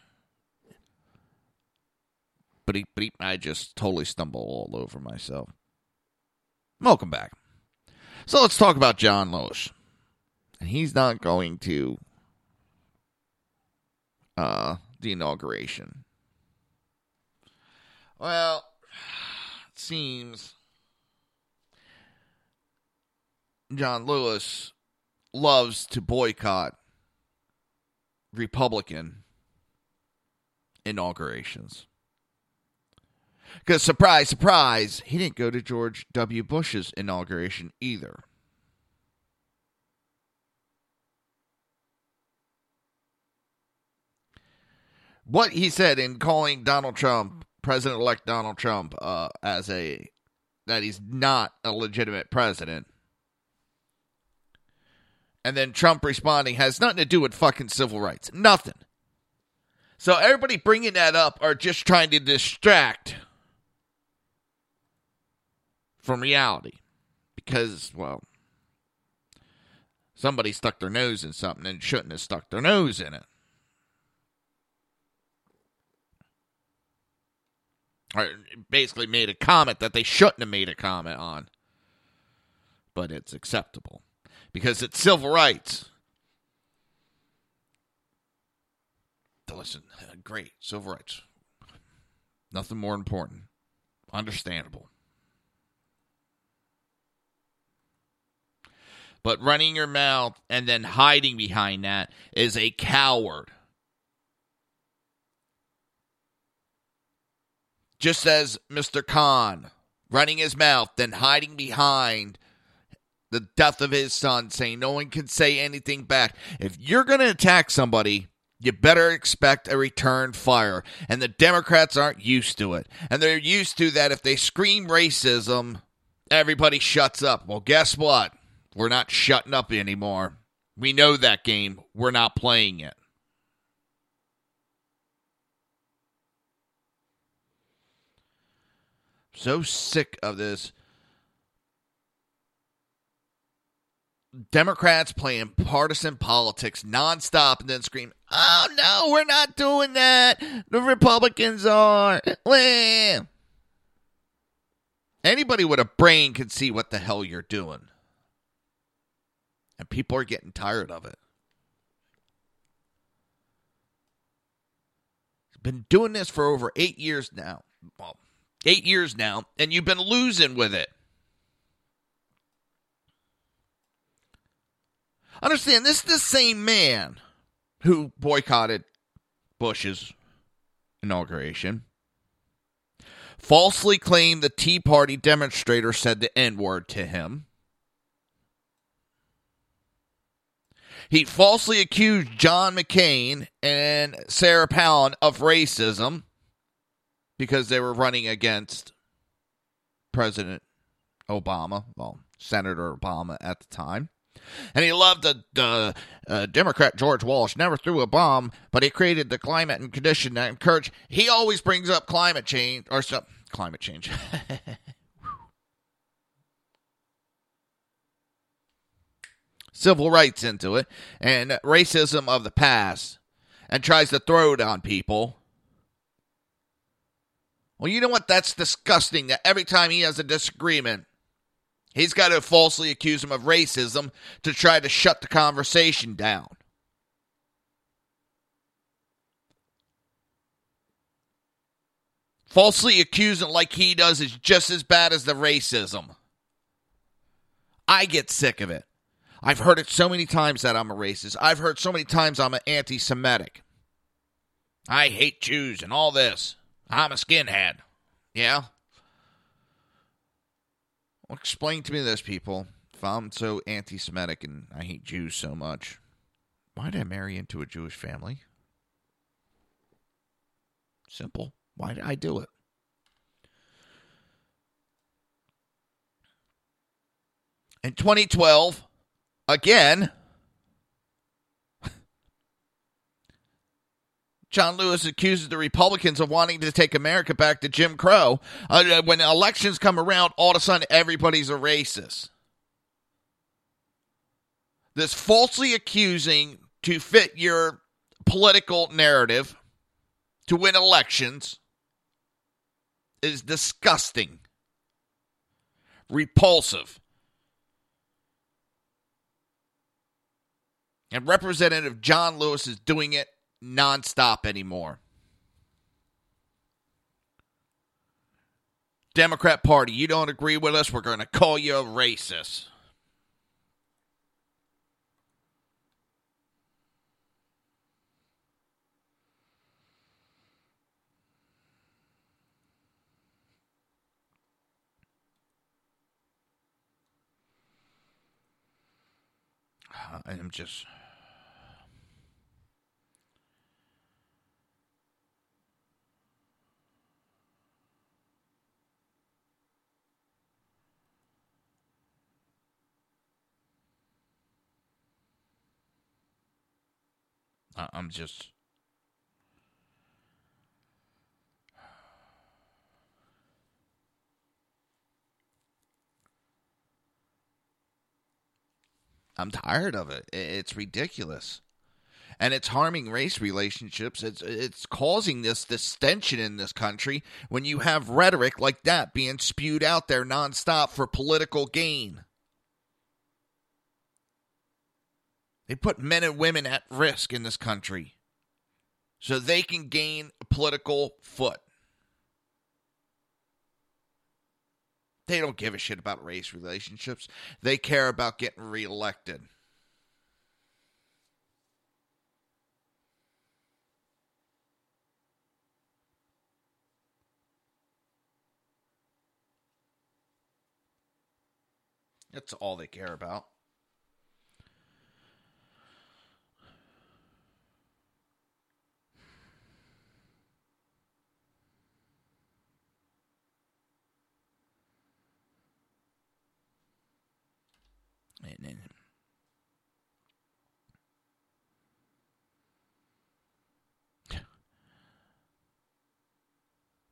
Beep, beep. I just totally stumble all over myself. Welcome back. So let's talk about John Lewis. And he's not going to uh, the inauguration. Well, it seems John Lewis loves to boycott Republican inaugurations. Because, surprise, surprise, he didn't go to George W. Bush's inauguration either. What he said in calling Donald Trump, President elect Donald Trump, uh, as a that he's not a legitimate president. And then Trump responding has nothing to do with fucking civil rights. Nothing. So everybody bringing that up are just trying to distract from reality. Because, well, somebody stuck their nose in something and shouldn't have stuck their nose in it. Basically made a comment that they shouldn't have made a comment on. But it's acceptable. Because it's civil rights. Listen, uh, great, civil rights. Nothing more important. Understandable. But running your mouth and then hiding behind that is a coward. Just as Mr. Khan running his mouth, then hiding behind the death of his son, saying no one can say anything back. If you're going to attack somebody, you better expect a return fire. And the Democrats aren't used to it. And they're used to that if they scream racism, everybody shuts up. Well, guess what? We're not shutting up anymore. We know that game. We're not playing it. So sick of this Democrats playing partisan politics nonstop and then scream, oh no, we're not doing that. The Republicans are. Anybody with a brain can see what the hell you're doing. And people are getting tired of it. Been doing this for over eight years now. Well, eight years now, and you've been losing with it. Understand, this is the same man who boycotted Bush's inauguration, falsely claimed the Tea Party demonstrator said the N word to him. He falsely accused John McCain and Sarah Palin of racism because they were running against President Obama, well, Senator Obama at the time. And he loved the, the uh, Democrat George Wallace. Never threw a bomb, but he created the climate and condition that encouraged. He always brings up climate change or some climate change. Civil rights into it and racism of the past and tries to throw it on people. Well, you know what? That's disgusting that every time he has a disagreement, He's got to falsely accuse him of racism to try to shut the conversation down. Falsely accusing like he does is just as bad as the racism. I get sick of it. I've heard it so many times that I'm a racist. I've heard so many times I'm an anti Semitic. I hate Jews and all this. I'm a skinhead. Yeah? Well, explain to me this, people. If I'm so anti Semitic and I hate Jews so much, why did I marry into a Jewish family? Simple. Why did I do it? In 2012, again, John Lewis accuses the Republicans of wanting to take America back to Jim Crow. Uh, when elections come around, all of a sudden everybody's a racist. This falsely accusing to fit your political narrative to win elections is disgusting, repulsive. And Representative John Lewis is doing it nonstop anymore. Democrat Party, you don't agree with us, we're going to call you a racist. I'm just. I'm just. I'm tired of it. It's ridiculous. And it's harming race relationships. It's it's causing this this tension in this country when you have rhetoric like that being spewed out there nonstop for political gain. They put men and women at risk in this country so they can gain a political foot. They don't give a shit about race relationships. They care about getting reelected. That's all they care about.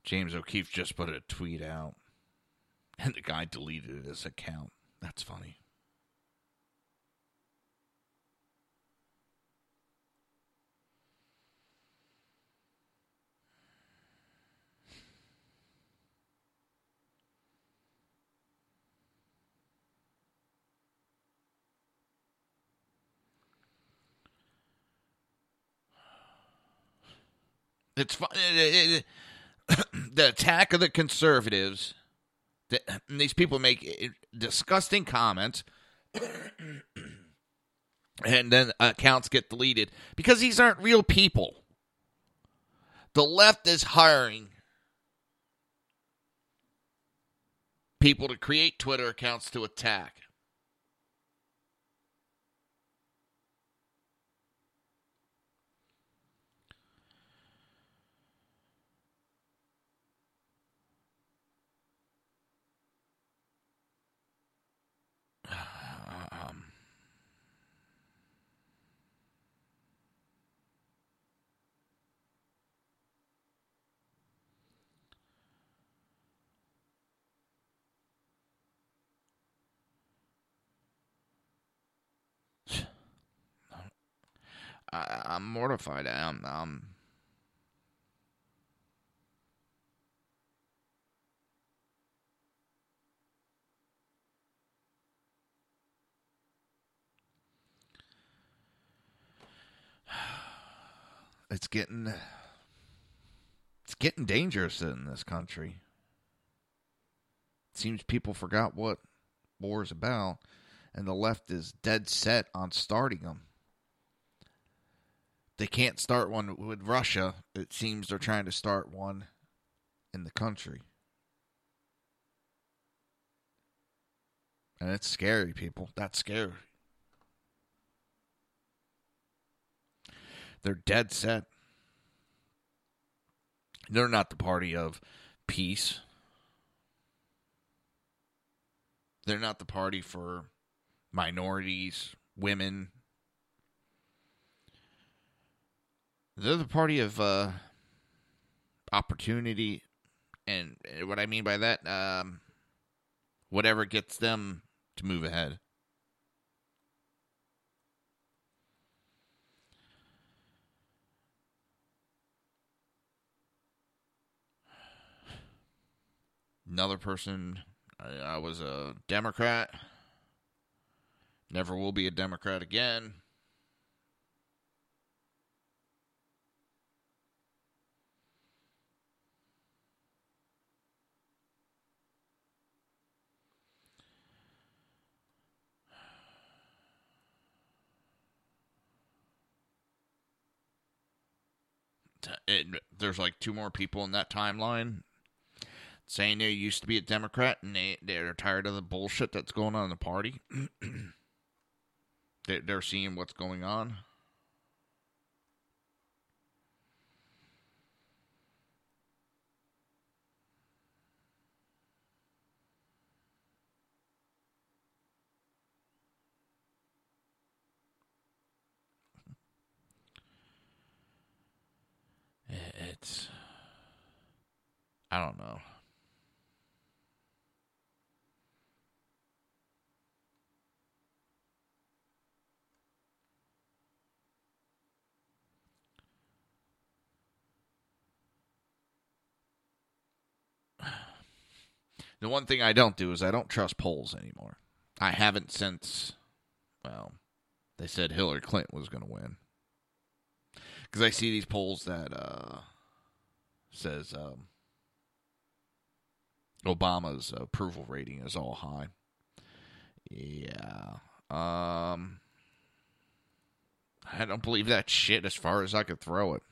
James O'Keefe just put a tweet out, and the guy deleted his account. That's funny. It's fun. the attack of the conservatives. The, these people make disgusting comments, and then accounts get deleted because these aren't real people. The left is hiring people to create Twitter accounts to attack. Um, I, I'm mortified. I'm, I'm it's getting it's getting dangerous in this country. It seems people forgot what war is about, and the left is dead set on starting them. They can't start one with Russia. It seems they're trying to start one in the country. And it's scary, people. That's scary. They're dead set. They're not the party of peace. They're not the party for minorities, women. They're the party of uh, opportunity. And what I mean by that, um, whatever gets them to move ahead. Another person, I, I was a Democrat. Never will be a Democrat again. It, there's like two more people in that timeline saying they used to be a Democrat and they they're tired of the bullshit that's going on in the party. they, they're seeing what's going on. I don't know. The one thing I don't do is I don't trust polls anymore. I haven't since, well, they said Hillary Clinton was going to win. Because I see these polls that uh, says um, Obama's approval rating is all high. Yeah. Um, I don't believe that shit as far as I could throw it.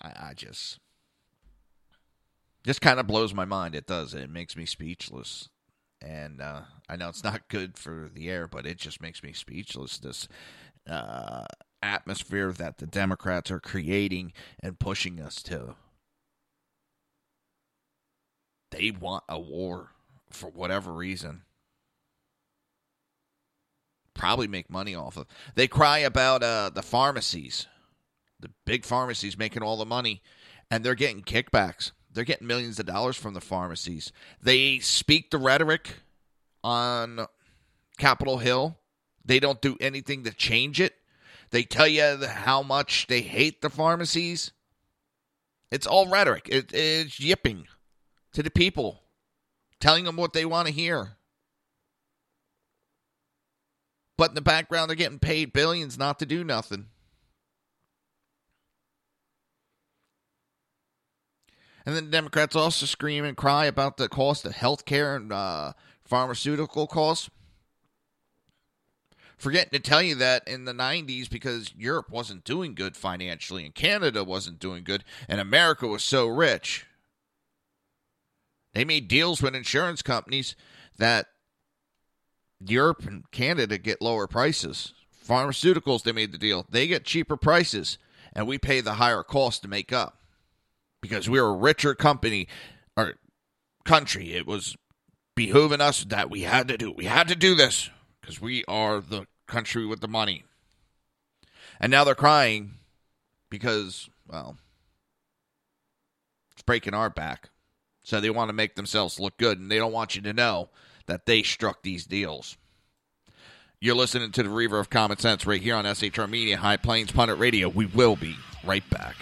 I, I just just kind of blows my mind. It does. It makes me speechless. And uh, I know it's not good for the air, but it just makes me speechless. This uh, atmosphere that the Democrats are creating and pushing us to. They want a war for whatever reason. Probably make money off of. They cry about uh, the pharmacies the big pharmacies making all the money, and they're getting kickbacks. They're getting millions of dollars from the pharmacies. They speak the rhetoric on Capitol Hill. They don't do anything to change it. They tell you how much they hate the pharmacies. It's all rhetoric. It, it's yipping to the people, telling them what they want to hear. But in the background, they're getting paid billions not to do nothing. And then the Democrats also scream and cry about the cost of health care and uh, pharmaceutical costs. Forgetting to tell you that in the 90s, because Europe wasn't doing good financially and Canada wasn't doing good, and America was so rich, they made deals with insurance companies that Europe and Canada get lower prices. Pharmaceuticals, they made the deal. They get cheaper prices, and we pay the higher cost to make up because we're a richer company or country. It was behooving us that we had to do. We had to do this because we are the country with the money. And now they're crying because, well, it's breaking our back. So they want to make themselves look good, and they don't want you to know that they struck these deals. You're listening to the Reaver of Common Sense right here on SHR Media, High Plains Pundit Radio. We will be right back.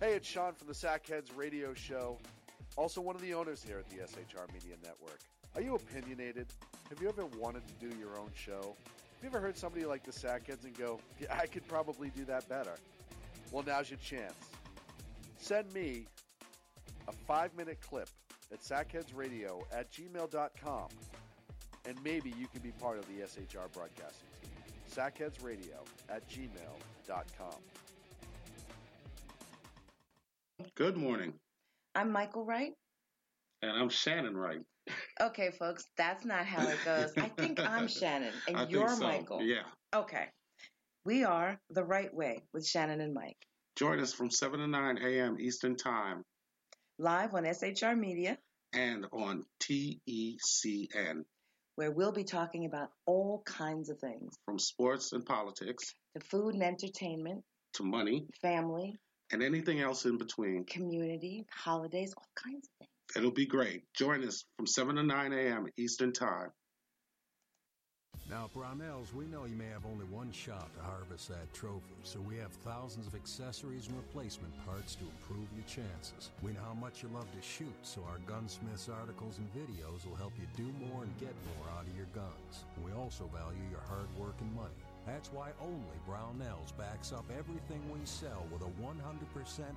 Hey, it's Sean from the Sackheads Radio Show, also one of the owners here at the SHR Media Network. Are you opinionated? Have you ever wanted to do your own show? Have you ever heard somebody like the Sackheads and go, yeah, I could probably do that better? Well, now's your chance. Send me a five minute clip at sackheadsradio at gmail.com, and maybe you can be part of the SHR broadcasting team. Sackheadsradio at gmail.com. Good morning. I'm Michael Wright. And I'm Shannon Wright. Okay, folks, that's not how it goes. I think I'm Shannon and I think you're so, Michael. Yeah. Okay. We are The Right Way with Shannon and Mike, Join us from 7 to 9 a.m. Eastern Time live on SHR Media, and on TECN where we'll be talking about all kinds of things from sports and politics to food and entertainment, to money family, and anything else in between. community, holidays, all kinds of things. It'll be great. Join us from 7 to 9 a.m. Eastern Time. Now, at Brownells, we know you may have only one shot to harvest that trophy, so we have thousands of accessories and replacement parts to improve your chances. We know how much you love to shoot, so our gunsmiths articles and videos will help you do more and get more out of your guns. We also value your hard work and money. That's why only Brownells backs up everything we sell with a 100%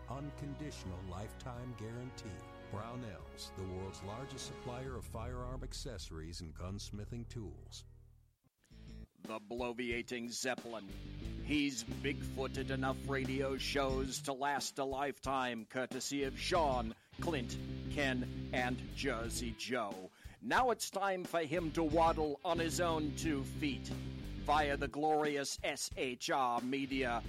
unconditional lifetime guarantee. Brownells, the world's largest supplier of firearm accessories and gunsmithing tools. The bloviating Zeppelin. He's big-footed enough radio shows to last a lifetime, courtesy of Sean, Clint, Ken, and Jersey Joe. Now it's time for him to waddle on his own two feet via the glorious SHR media.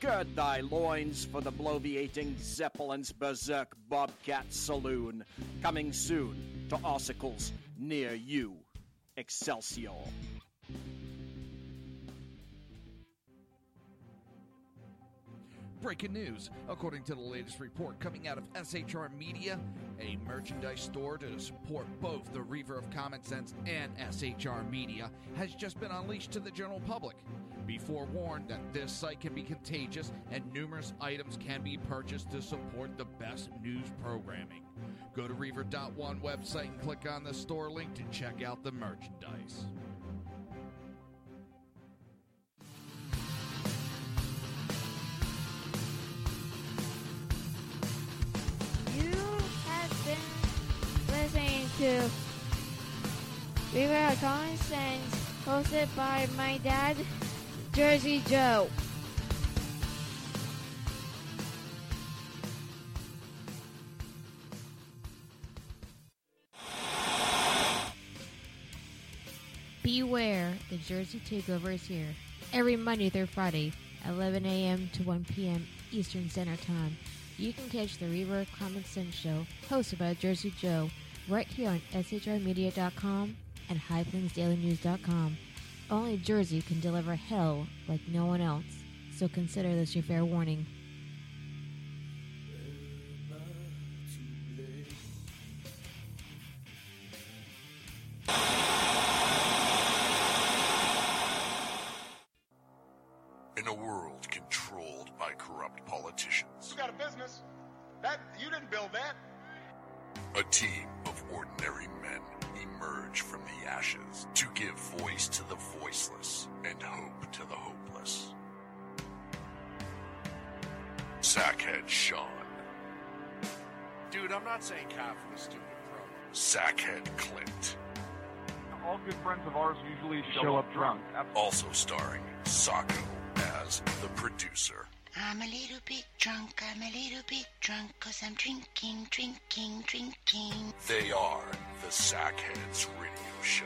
Gird thy loins for the bloviating Zeppelin's Berserk Bobcat Saloon. Coming soon to Ossicles near you. Excelsior. Breaking news. According to the latest report coming out of SHR Media, a merchandise store to support both the Reaver of Common Sense and SHR Media has just been unleashed to the general public. Be forewarned that this site can be contagious and numerous items can be purchased to support the best news programming. Go to Reaver.one website and click on the store link to check out the merchandise. Listening to River Common Sense, hosted by my dad, Jersey Joe. Beware, the Jersey Takeover is here. Every Monday through Friday, 11 a.m. to 1 p.m. Eastern Standard Time. You can catch the of Common Sense show, hosted by Jersey Joe, right here on SHRmedia.com and highplainsdailynews.com. Only Jersey can deliver hell like no one else, so consider this your fair warning. Sackhead Clint, All good friends of ours usually show up drunk. also starring Sacco as the producer. I'm a little bit drunk, I'm a little bit drunk, cause I'm drinking, drinking, drinking. They are the Sackheads Radio Show.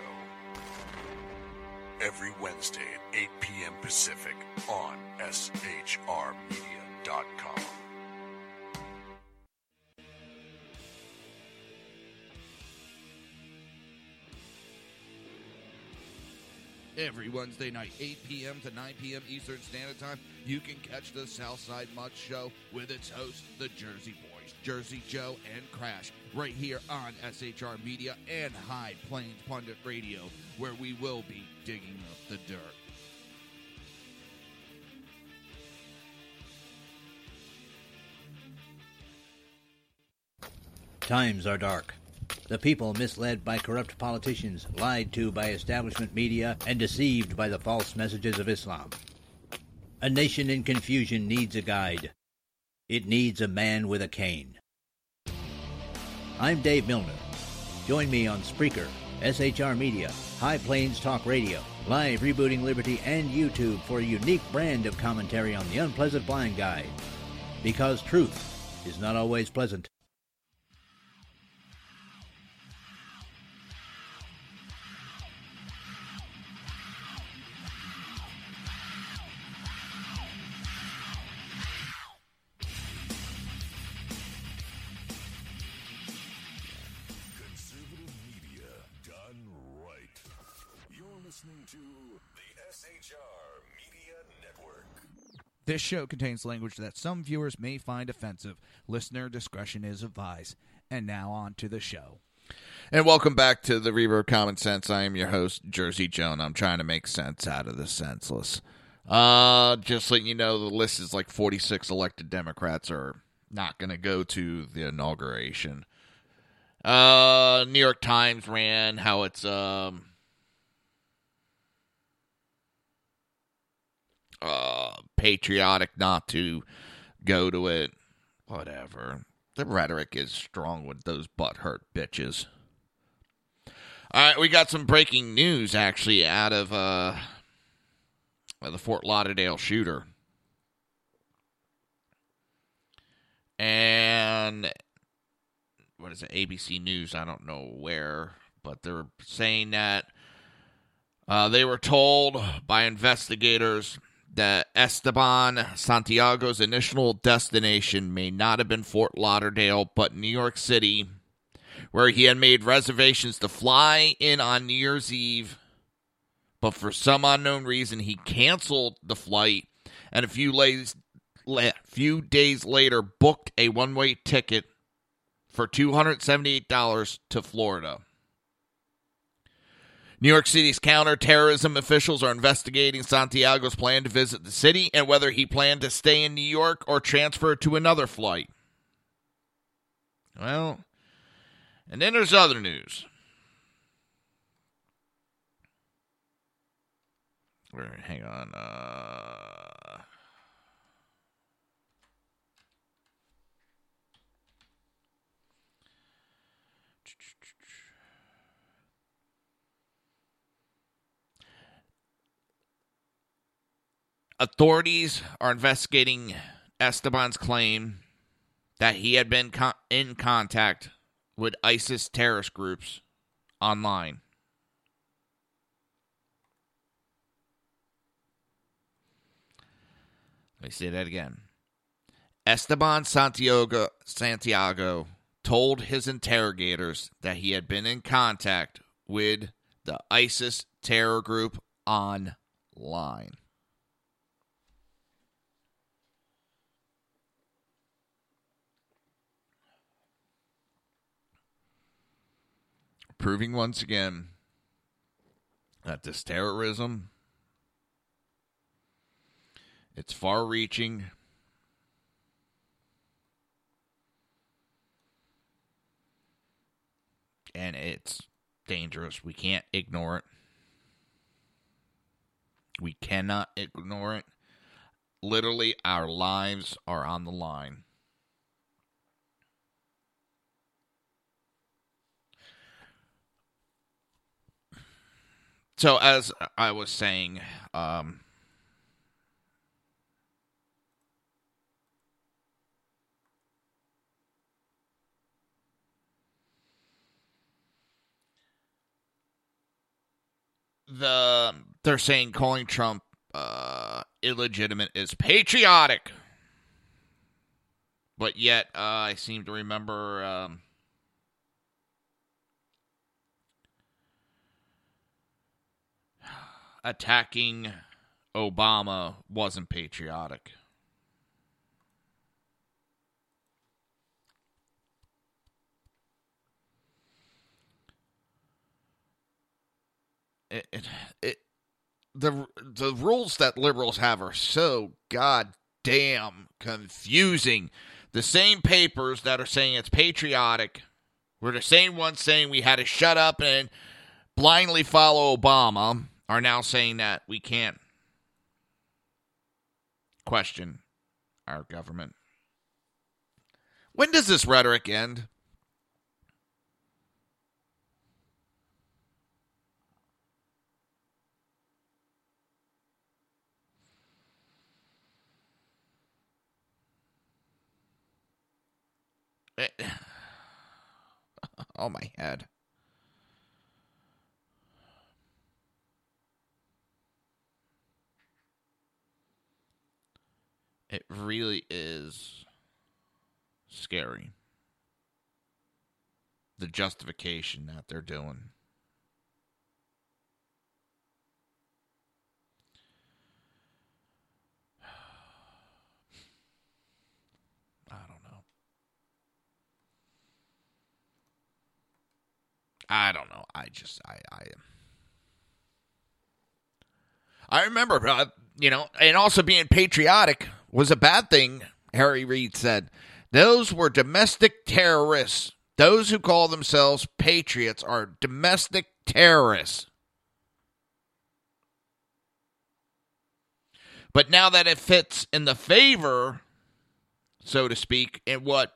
Every Wednesday at 8 p.m. Pacific on SHRmedia.com. Every Wednesday night, 8 p.m. to 9 p.m. Eastern Standard Time, you can catch the Southside Much Show with its host, the Jersey Boys, Jersey Joe and Crash, right here on SHR Media and High Plains Pundit Radio, where we will be digging up the dirt. Times are dark. The people misled by corrupt politicians, lied to by establishment media, and deceived by the false messages of Islam. A nation in confusion needs a guide. It needs a man with a cane. I'm Dave Milner. Join me on Spreaker, SHR Media, High Plains Talk Radio, Live Rebooting Liberty, and YouTube for a unique brand of commentary on the unpleasant blind guide. Because truth is not always pleasant. This show contains language that some viewers may find offensive. Listener discretion is advised. And now on to the show. And welcome back to the Reaver of Common Sense. I am your host, Jersey Joe. I'm trying to make sense out of the senseless. Uh, just letting you know, the list is like 46 elected Democrats are not going to go to the inauguration. Uh, New York Times ran how it's um uh patriotic not to go to it. Whatever. The rhetoric is strong with those butthurt bitches. All right, we got some breaking news actually out of uh the Fort Lauderdale shooter. And what is it? ABC News. I don't know where, but they're saying that uh, they were told by investigators that Esteban Santiago's initial destination may not have been Fort Lauderdale, but New York City, where he had made reservations to fly in on New Year's Eve, but for some unknown reason he canceled the flight, and a few days, few days later booked a one-way ticket for $278 to Florida. New York City's counterterrorism officials are investigating Santiago's plan to visit the city and whether he planned to stay in New York or transfer to another flight. Well, and then there's other news. Hang on. Uh, authorities are investigating Esteban's claim that he had been in contact with ISIS terrorist groups online. Let me say that again. Esteban Santiago, Santiago told his interrogators that he had been in contact with the ISIS terror group online. Proving once again that this terrorism it's far reaching and it's dangerous. We can't ignore it. We cannot ignore it. Literally, our lives are on the line. So, as I was saying, um, the they're saying calling Trump uh, illegitimate is patriotic, but yet uh, I seem to remember um, attacking Obama wasn't patriotic. it, it, it the the rules that liberals have are so goddamn confusing. The same papers that are saying it's patriotic were the same ones saying we had to shut up and blindly follow Obama are now saying that we can't question our government. When does this rhetoric end? Eh, oh my head. It really is scary. The justification that they're doing. I don't know. I don't know. I just I I I remember uh, you know, and also being patriotic was a bad thing. Harry Reid said those were domestic terrorists. Those who call themselves patriots are domestic terrorists. But now that it fits in the favor, so to speak, in what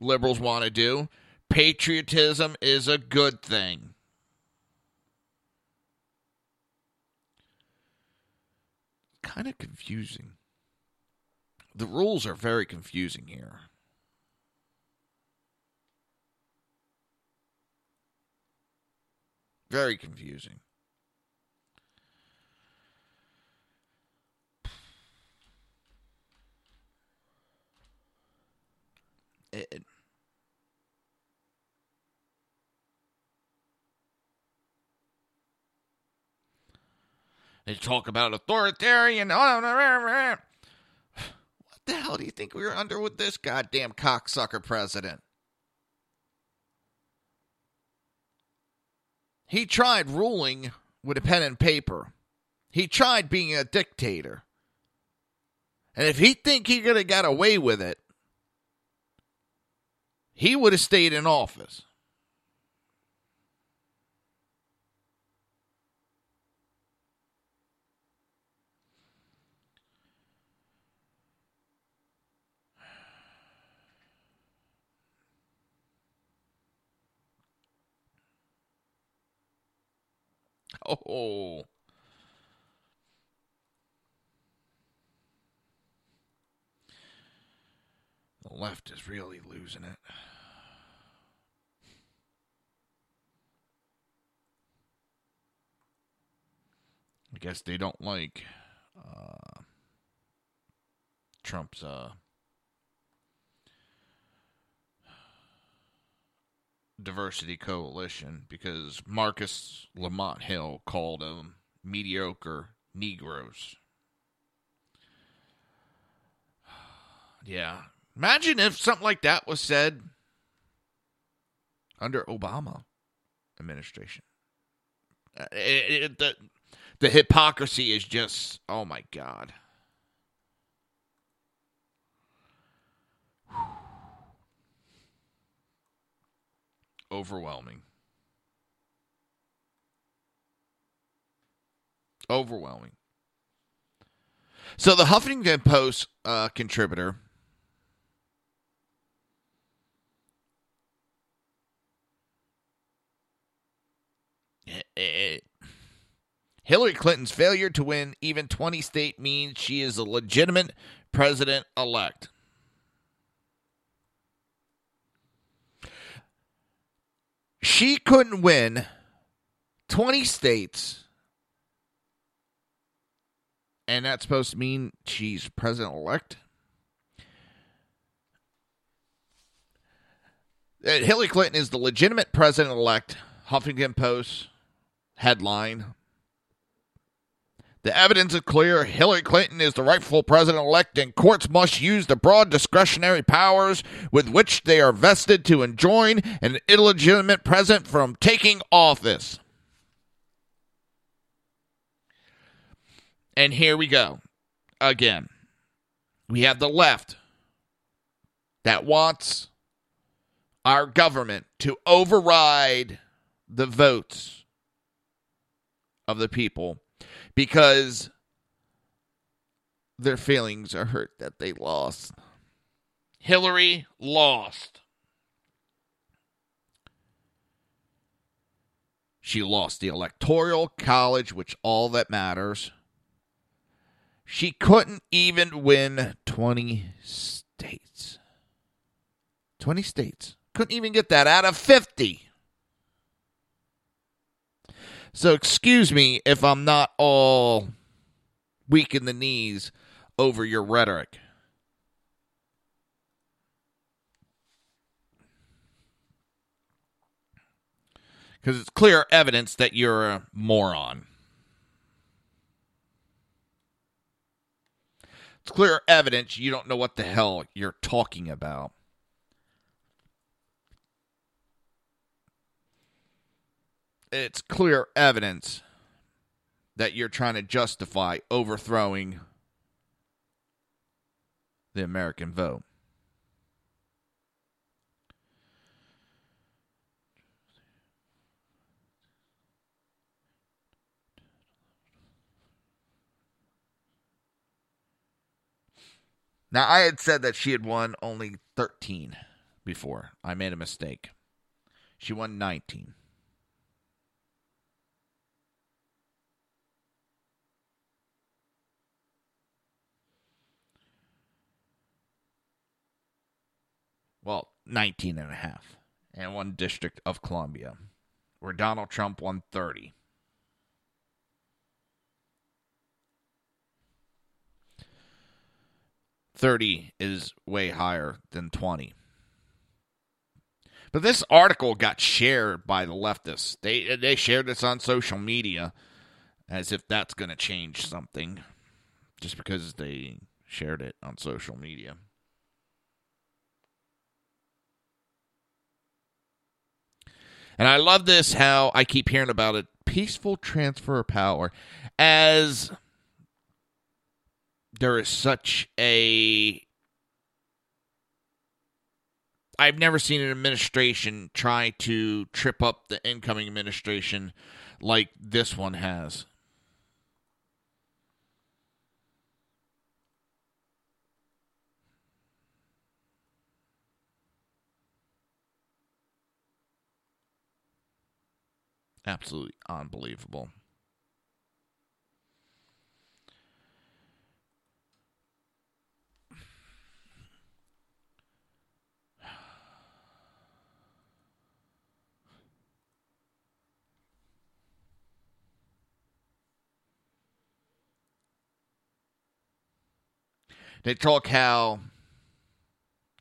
liberals want to do, patriotism is a good thing. Kind of confusing. The rules are very confusing here. Very confusing. It, They talk about authoritarian. Oh, The hell do you think we were under with this goddamn cocksucker president? He tried ruling with a pen and paper. He tried being a dictator. And if he think he could have got away with it, he would have stayed in office. Oh. The left is really losing it. I guess they don't like uh, Trump's uh, diversity coalition because Marcus Lamont Hill called them mediocre Negroes. Yeah. Imagine if something like that was said under Obama administration. Uh, it, it, the, the hypocrisy is just, oh my God. Overwhelming. Overwhelming. So the Huffington Post uh, contributor Hillary Clinton's failure to win even 20 state means she is a legitimate president elect. She couldn't win 20 states. And that's supposed to mean she's president elect? Uh, Hillary Clinton is the legitimate president elect. Huffington Post headline. The evidence is clear. Hillary Clinton is the rightful president elect, and courts must use the broad discretionary powers with which they are vested to enjoin an illegitimate president from taking office. And here we go. Again, we have the left that wants our government to override the votes of the people because their feelings are hurt that they lost. Hillary lost. She lost the electoral college, which all that matters. She couldn't even win 20 states. 20 states. Couldn't even get that out of 50. So excuse me if I'm not all weak in the knees over your rhetoric. Because it's clear evidence that you're a moron. It's clear evidence you don't know what the hell you're talking about. It's clear evidence that you're trying to justify overthrowing the American vote. Now, I had said that she had won only 13 before. I made a mistake. She won 19. Well, 19 and a half, and one district of Columbia, where Donald Trump won 30. Thirty is way higher than twenty. But this article got shared by the leftists. They they shared this on social media as if that's going to change something just because they shared it on social media. And I love this how I keep hearing about it peaceful transfer of power as there is such a I've never seen an administration try to trip up the incoming administration like this one has. Absolutely unbelievable. They talk how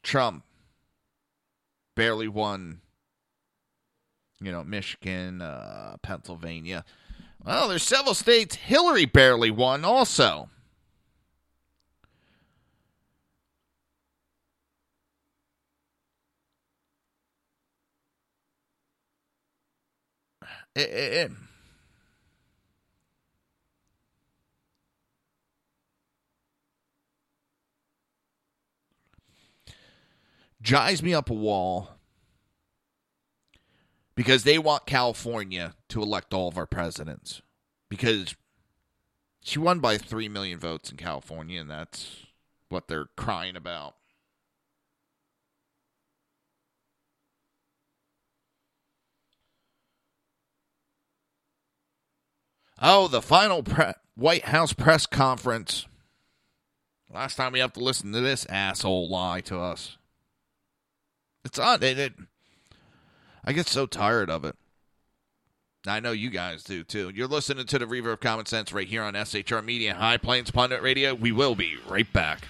Trump barely won you know, Michigan, uh, Pennsylvania. Well, there's several states Hillary barely won also. It, it, it, jives me up a wall because they want California to elect all of our presidents because she won by 3 million votes in California and that's what they're crying about. Oh, the final pre- White House press conference. Last time we have to listen to this asshole lie to us. It's odd. It, it, I get so tired of it. I know you guys do too. You're listening to the Reaver of Common Sense right here on SHR Media High Plains Pundit Radio. We will be right back.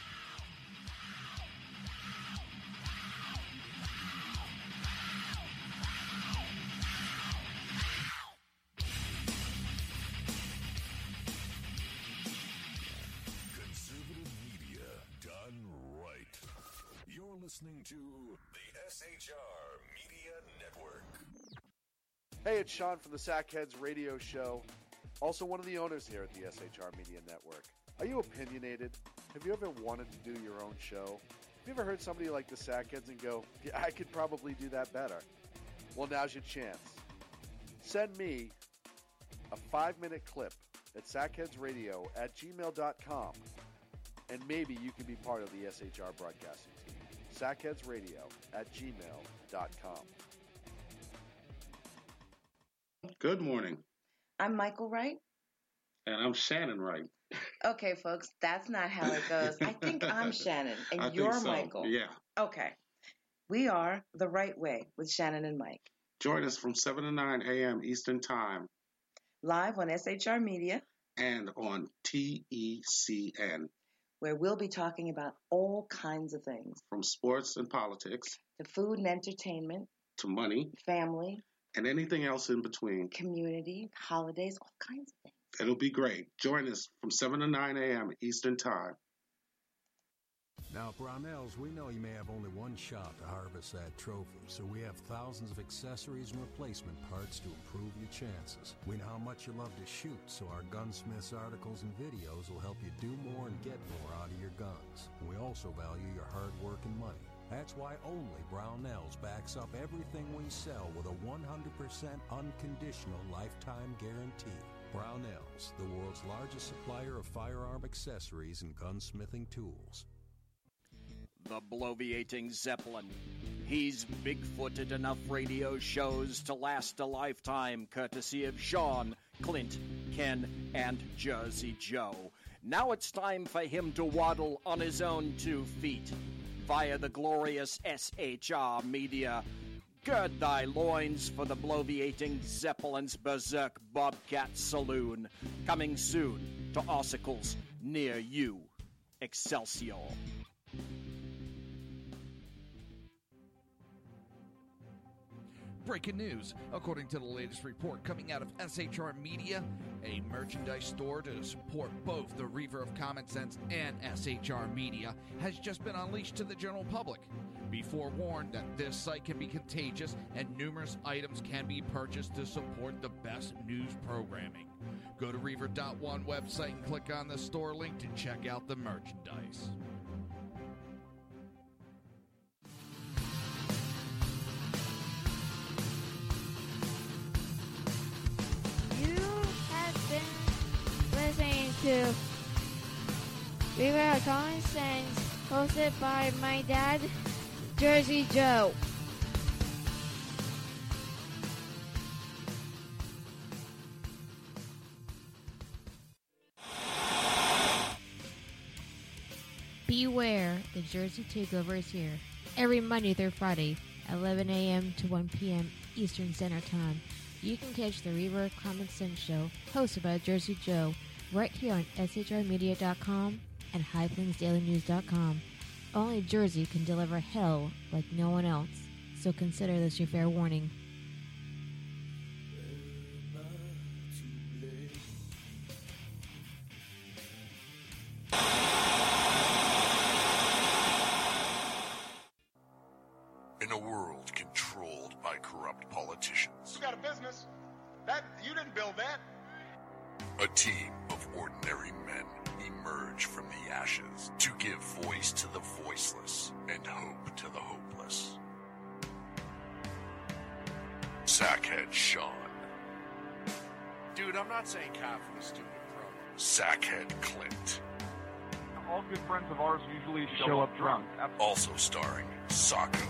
Hey, it's Sean from the Sackheads Radio Show, also one of the owners here at the SHR Media Network. Are you opinionated? Have you ever wanted to do your own show? Have you ever heard somebody like the Sackheads and go, yeah, I could probably do that better? Well, now's your chance. Send me a five minute clip at sackheadsradio at gmail.com, and maybe you can be part of the SHR broadcasting team. Sackheadsradio at gmail.com. Good morning. I'm Michael Wright. And I'm Shannon Wright. Okay, folks, that's not how it goes. I think I'm Shannon and I think you're so, Michael. Yeah. Okay. We are The Right Way with Shannon and Mike, Join us from 7 to 9 a.m. Eastern Time live on SHR Media, and on TECN where we'll be talking about all kinds of things from sports and politics to food and entertainment, to money family, and anything else in between. community, holidays, all kinds of things. It'll be great. Join us from 7 to 9 a.m. Eastern Time. Now, at Brownells, we know you may have only one shot to harvest that trophy, so we have thousands of accessories and replacement parts to improve your chances. We know how much you love to shoot, so our gunsmiths articles and videos will help you do more and get more out of your guns. We also value your hard work and money. That's why only Brownells backs up everything we sell with a 100% unconditional lifetime guarantee. Brownells, the world's largest supplier of firearm accessories and gunsmithing tools. The bloviating Zeppelin. He's big-footed enough radio shows to last a lifetime, courtesy of Sean, Clint, Ken, and Jersey Joe. Now it's time for him to waddle on his own two feet via the glorious SHR media. Gird thy loins for the bloviating Zeppelin's Berserk Bobcat Saloon. Coming soon to Ossicles near you. Excelsior. Breaking news. According to the latest report coming out of SHR Media, a merchandise store to support both the Reaver of Common Sense and SHR Media has just been unleashed to the general public. Be forewarned that this site can be contagious and numerous items can be purchased to support the best news programming. Go to Reaver.one website and click on the store link to check out the merchandise. Been listening to of Common Sense, hosted by my dad, Jersey Joe. Beware, the Jersey Takeover is here. Every Monday through Friday, 11 a.m. to 1 p.m. Eastern Standard Time. You can catch the Reaver of Common Sense Show, hosted by Jersey Joe, right here on SHRmedia.com and HighPlainsDailyNews.com. Only Jersey can deliver hell like no one else, so consider this your fair warning. Good friends of ours usually show, up drunk. also starring Sacco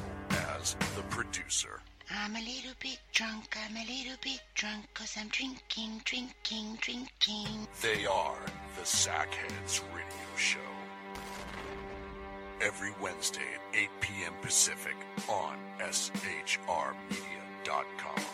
as the producer. I'm a little bit drunk, I'm a little bit drunk, cause I'm drinking, drinking, drinking. They are the Sackheads Radio Show. Every Wednesday at 8 p.m. Pacific on SHRmedia.com.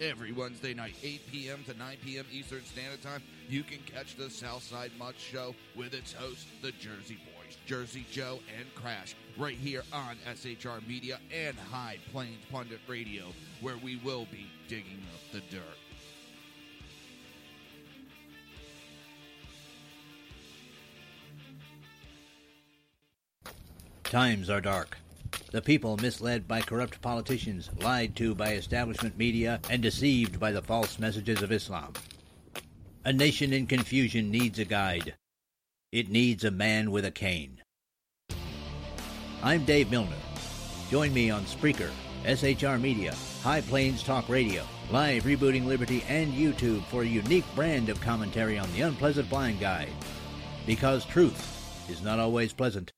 Every Wednesday night, 8 p.m. to 9 p.m. Eastern Standard Time, you can catch the Southside Much Show with its hosts, the Jersey Boys, Jersey Joe and Crash, right here on SHR Media and High Plains Pundit Radio, where we will be digging up the dirt. Times are dark. The people misled by corrupt politicians, lied to by establishment media, and deceived by the false messages of Islam. A nation in confusion needs a guide. It needs a man with a cane. I'm Dave Milner. Join me on Spreaker, SHR Media, High Plains Talk Radio, Live Rebooting Liberty, and YouTube for a unique brand of commentary on the unpleasant blind guide. Because truth is not always pleasant.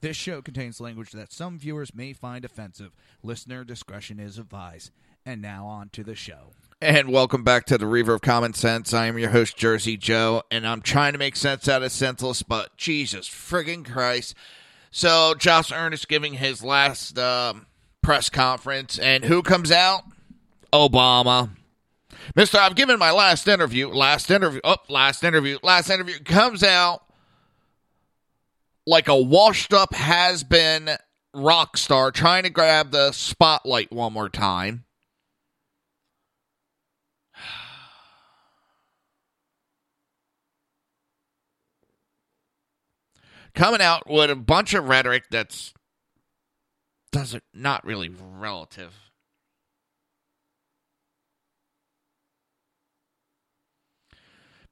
This show contains language that some viewers may find offensive. Listener discretion is advised. And now on to the show. And welcome back to the Reaver of Common Sense. I am your host, Jersey Joe, and I'm trying to make sense out of senseless, but Jesus friggin' Christ. So, Josh Earnest giving his last um, press conference, and who comes out? Obama. Mister, I've given my last interview. Last interview. Oh, last interview. Last interview comes out like a washed up has been rock star trying to grab the spotlight one more time. Coming out with a bunch of rhetoric that's doesn't not really relative.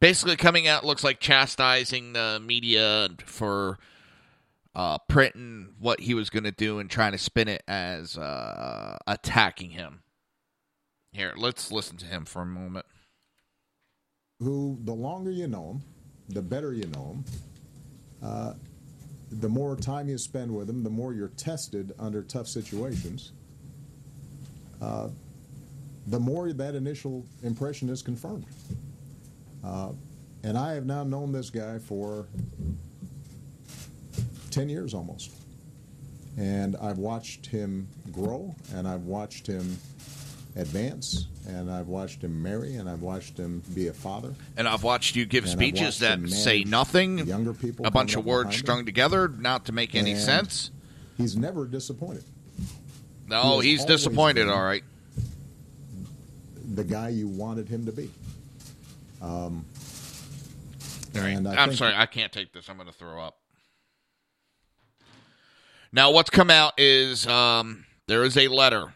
Basically, coming out looks like chastising the media for uh, printing what he was going to do and trying to spin it as uh, attacking him. Here, let's listen to him for a moment. who the longer you know them, the better you know them. Uh, the more time you spend with them, the more you're tested under tough situations. Uh, the more that initial impression is confirmed. Uh, and I have now known this guy for 10 years almost. And I've watched him grow, and I've watched him advance, and I've watched him marry, and I've watched him be a father. And I've watched you give And speeches that say nothing, younger people a bunch of words behind him. strung together, not to make any And sense. He's never disappointed. No, He he's disappointed, all right. The guy you wanted him to be. Um, right. I'm sorry, I can't take this. I'm going to throw up. Now, what's come out is um, there is a letter,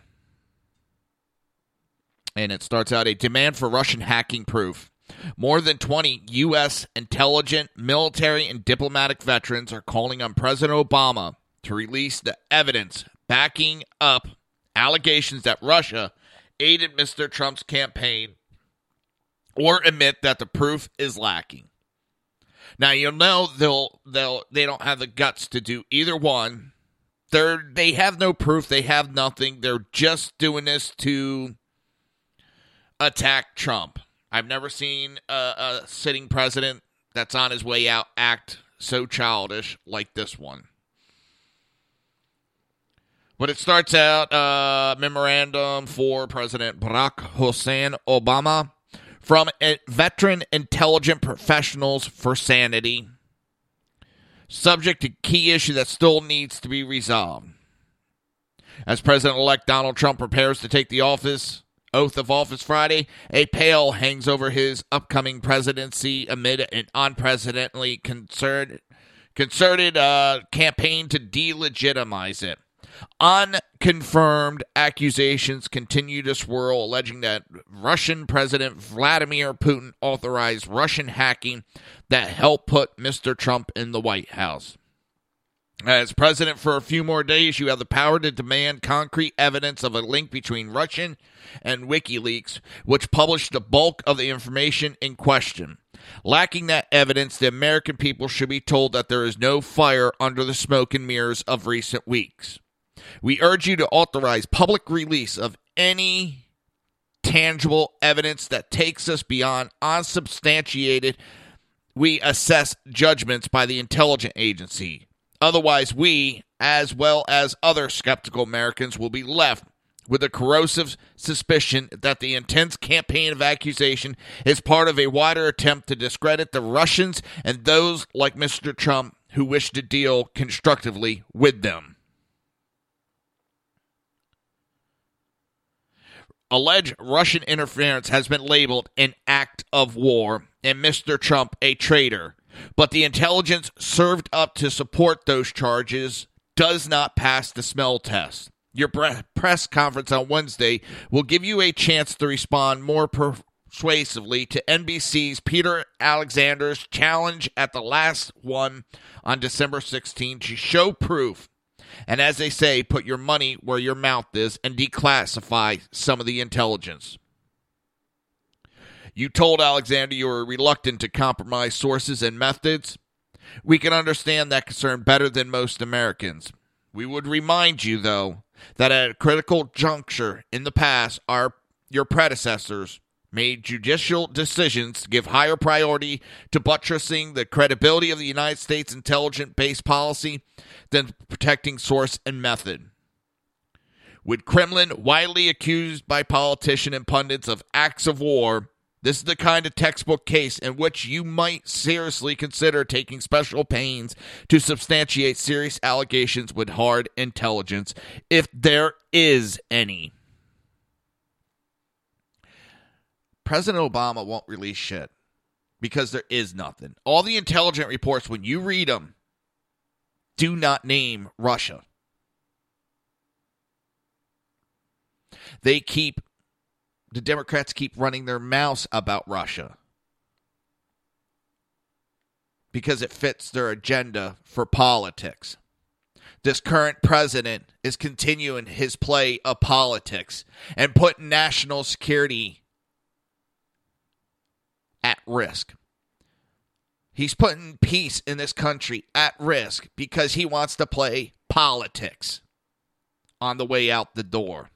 and it starts out a demand for Russian hacking proof. More than 20 U.S. intelligent, military, and diplomatic veterans are calling on President Obama to release the evidence backing up allegations that Russia aided Mr. Trump's campaign or admit that the proof is lacking. Now you'll know they'll they'll they don't have the guts to do either one. They're they have no proof, they have nothing. They're just doing this to attack Trump. I've never seen a, a sitting president that's on his way out act so childish like this one. But it starts out uh, memorandum for President Barack Hussein Obama from veteran intelligent professionals for sanity. Subject to key issue that still needs to be resolved. As President elect Donald Trump prepares to take the office, oath of office Friday, a pale hangs over his upcoming presidency amid an unprecedentedly concerted, concerted uh, campaign to delegitimize it. Unconfirmed accusations continue to swirl, alleging that Russian President Vladimir Putin authorized Russian hacking that helped put Mr. Trump in the White House. As president for a few more days, you have the power to demand concrete evidence of a link between Russian and WikiLeaks, which published the bulk of the information in question. Lacking that evidence, the American people should be told that there is no fire under the smoke and mirrors of recent weeks. We urge you to authorize public release of any tangible evidence that takes us beyond unsubstantiated we assess judgments by the intelligence agency. Otherwise, we, as well as other skeptical Americans, will be left with a corrosive suspicion that the intense campaign of accusation is part of a wider attempt to discredit the Russians and those like Mr. Trump who wish to deal constructively with them. Alleged Russian interference has been labeled an act of war and Mr. Trump a traitor, but the intelligence served up to support those charges does not pass the smell test. Your press conference on Wednesday will give you a chance to respond more persuasively to NBC's Peter Alexander's challenge at the last one on December 16 to show proof and as they say, put your money where your mouth is and declassify some of the intelligence. You told Alexander you were reluctant to compromise sources and methods. We can understand that concern better than most Americans. We would remind you, though, that at a critical juncture in the past, our your predecessors made judicial decisions to give higher priority to buttressing the credibility of the United States intelligence based policy than protecting source and method. With Kremlin widely accused by politicians and pundits of acts of war, this is the kind of textbook case in which you might seriously consider taking special pains to substantiate serious allegations with hard intelligence, if there is any. President Obama won't release shit because there is nothing. All the intelligent reports, when you read them, do not name Russia. They keep, the Democrats keep running their mouths about Russia because it fits their agenda for politics. This current president is continuing his play of politics and putting national security at risk. He's putting peace in this country at risk because he wants to play politics on the way out the door.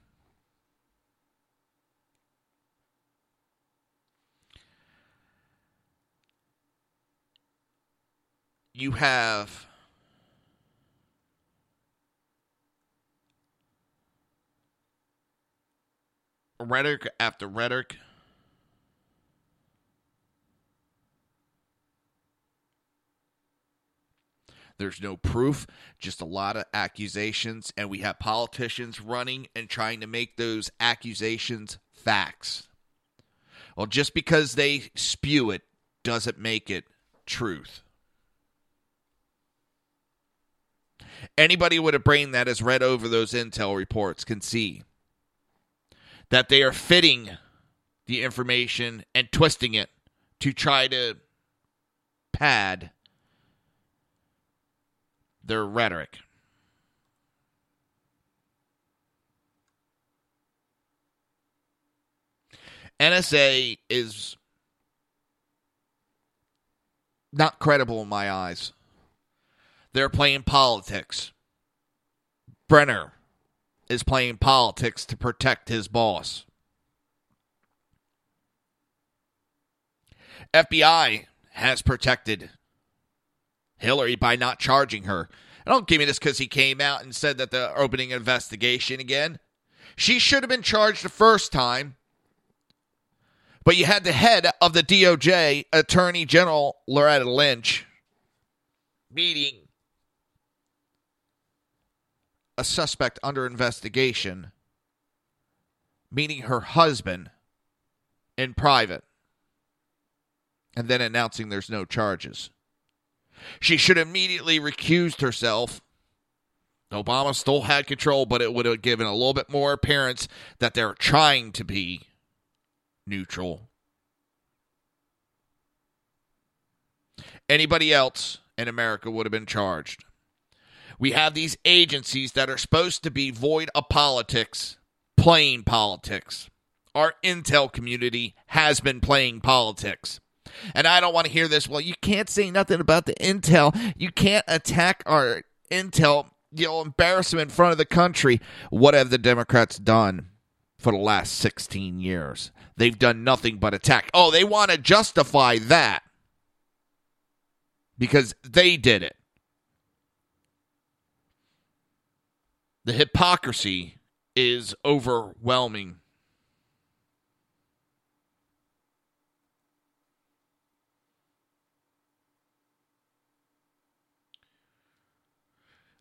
You have rhetoric after rhetoric There's no proof, just a lot of accusations, and we have politicians running and trying to make those accusations facts. Well, just because they spew it doesn't make it truth. Anybody with a brain that has read over those intel reports can see that they are fitting the information and twisting it to try to pad their rhetoric. NSA is not credible in my eyes. They're playing politics. Brennan is playing politics to protect his boss. FBI has protected Hillary by not charging her I Don't give me this because he came out and said that they're opening investigation again. She should have been charged the first time. But you had the head of the DOJ, Attorney General Loretta Lynch, meeting a suspect under investigation, meeting her husband in private, and then announcing there's no charges. She should immediately recused herself. Obama still had control, but it would have given a little bit more appearance that they're trying to be neutral. Anybody else in America would have been charged. We have these agencies that are supposed to be void of politics, playing politics. Our intel community has been playing politics. And I don't want to hear this. Well, you can't say nothing about the intel. You can't attack our intel. You'll embarrass them in front of the country. What have the Democrats done for the last 16 years? They've done nothing but attack. Oh, they want to justify that because they did it. The hypocrisy is overwhelming.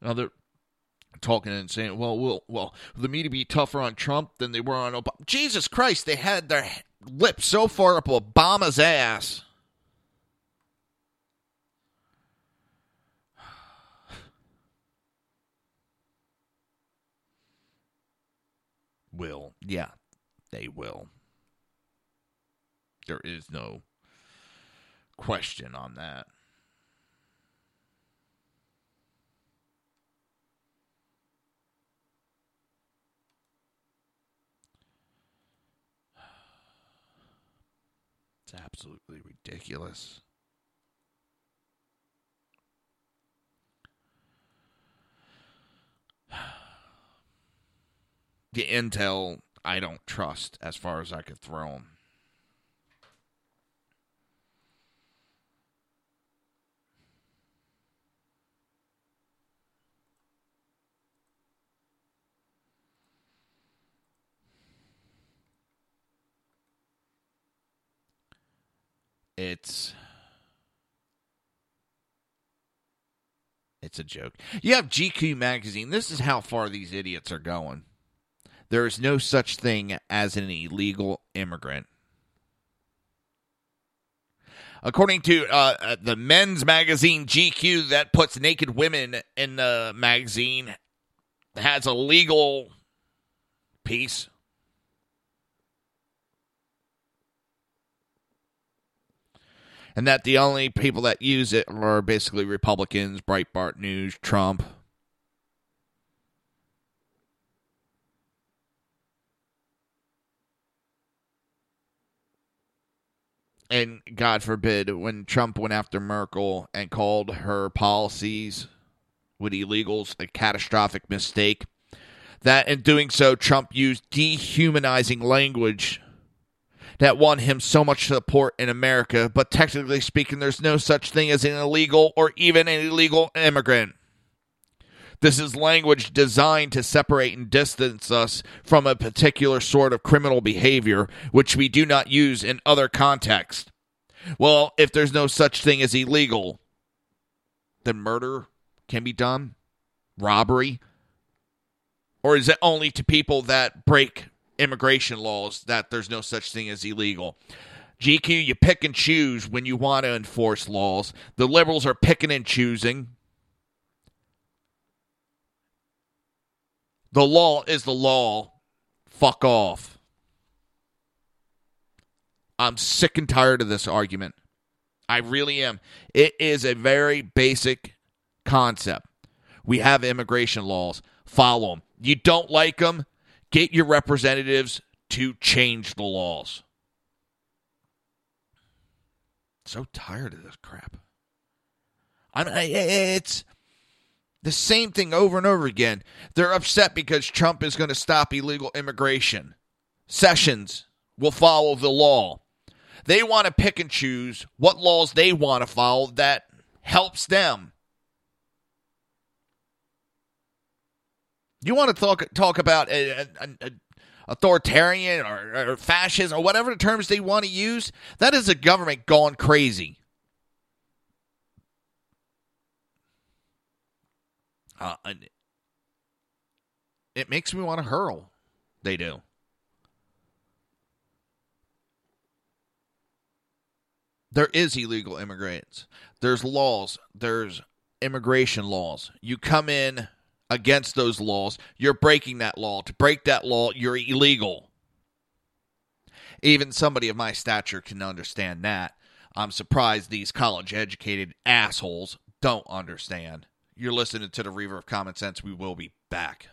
Now they're talking and saying, "Well, well, well, the media be tougher on Trump than they were on Obama." Jesus Christ, they had their lips so far up Obama's ass. Will, yeah, they will. There is no question on that. Absolutely ridiculous. The intel, I don't trust as far as I could throw them. It's it's a joke. You have GQ magazine. This is how far these idiots are going. There is no such thing as an illegal immigrant. According to uh, the men's magazine GQ, that puts naked women in the magazine, has a legal piece. And that the only people that use it are basically Republicans, Breitbart News, Trump. And God forbid, when Trump went after Merkel and called her policies with illegals a catastrophic mistake, that in doing so, Trump used dehumanizing language that won him so much support in America, but technically speaking, there's no such thing as an illegal or even an illegal immigrant. This is language designed to separate and distance us from a particular sort of criminal behavior, which we do not use in other contexts. Well, if there's no such thing as illegal, then murder can be done, robbery, or is it only to people that break immigration laws that there's no such thing as illegal. GQ, you pick and choose when you want to enforce laws. The liberals are picking and choosing. The law is the law. Fuck off. I'm sick and tired of this argument. I really am. It is a very basic concept. We have immigration laws. Follow them. You don't like them, Get your representatives to change the laws. So tired of this crap. I'm, it's the same thing over and over again. They're upset because Trump is going to stop illegal immigration. Sessions will follow the law. They want to pick and choose what laws they want to follow that helps them. You want to talk talk about a, a, a authoritarian or, or fascism or whatever the terms they want to use? That is a government gone crazy. Uh, it makes me want to hurl. They do. There is illegal immigrants. There's laws. There's immigration laws. You come in against those laws, you're breaking that law. To break that law, you're illegal. Even somebody of my stature can understand that. I'm surprised these college educated assholes don't understand. You're listening to the Reaver of Common Sense. We will be back.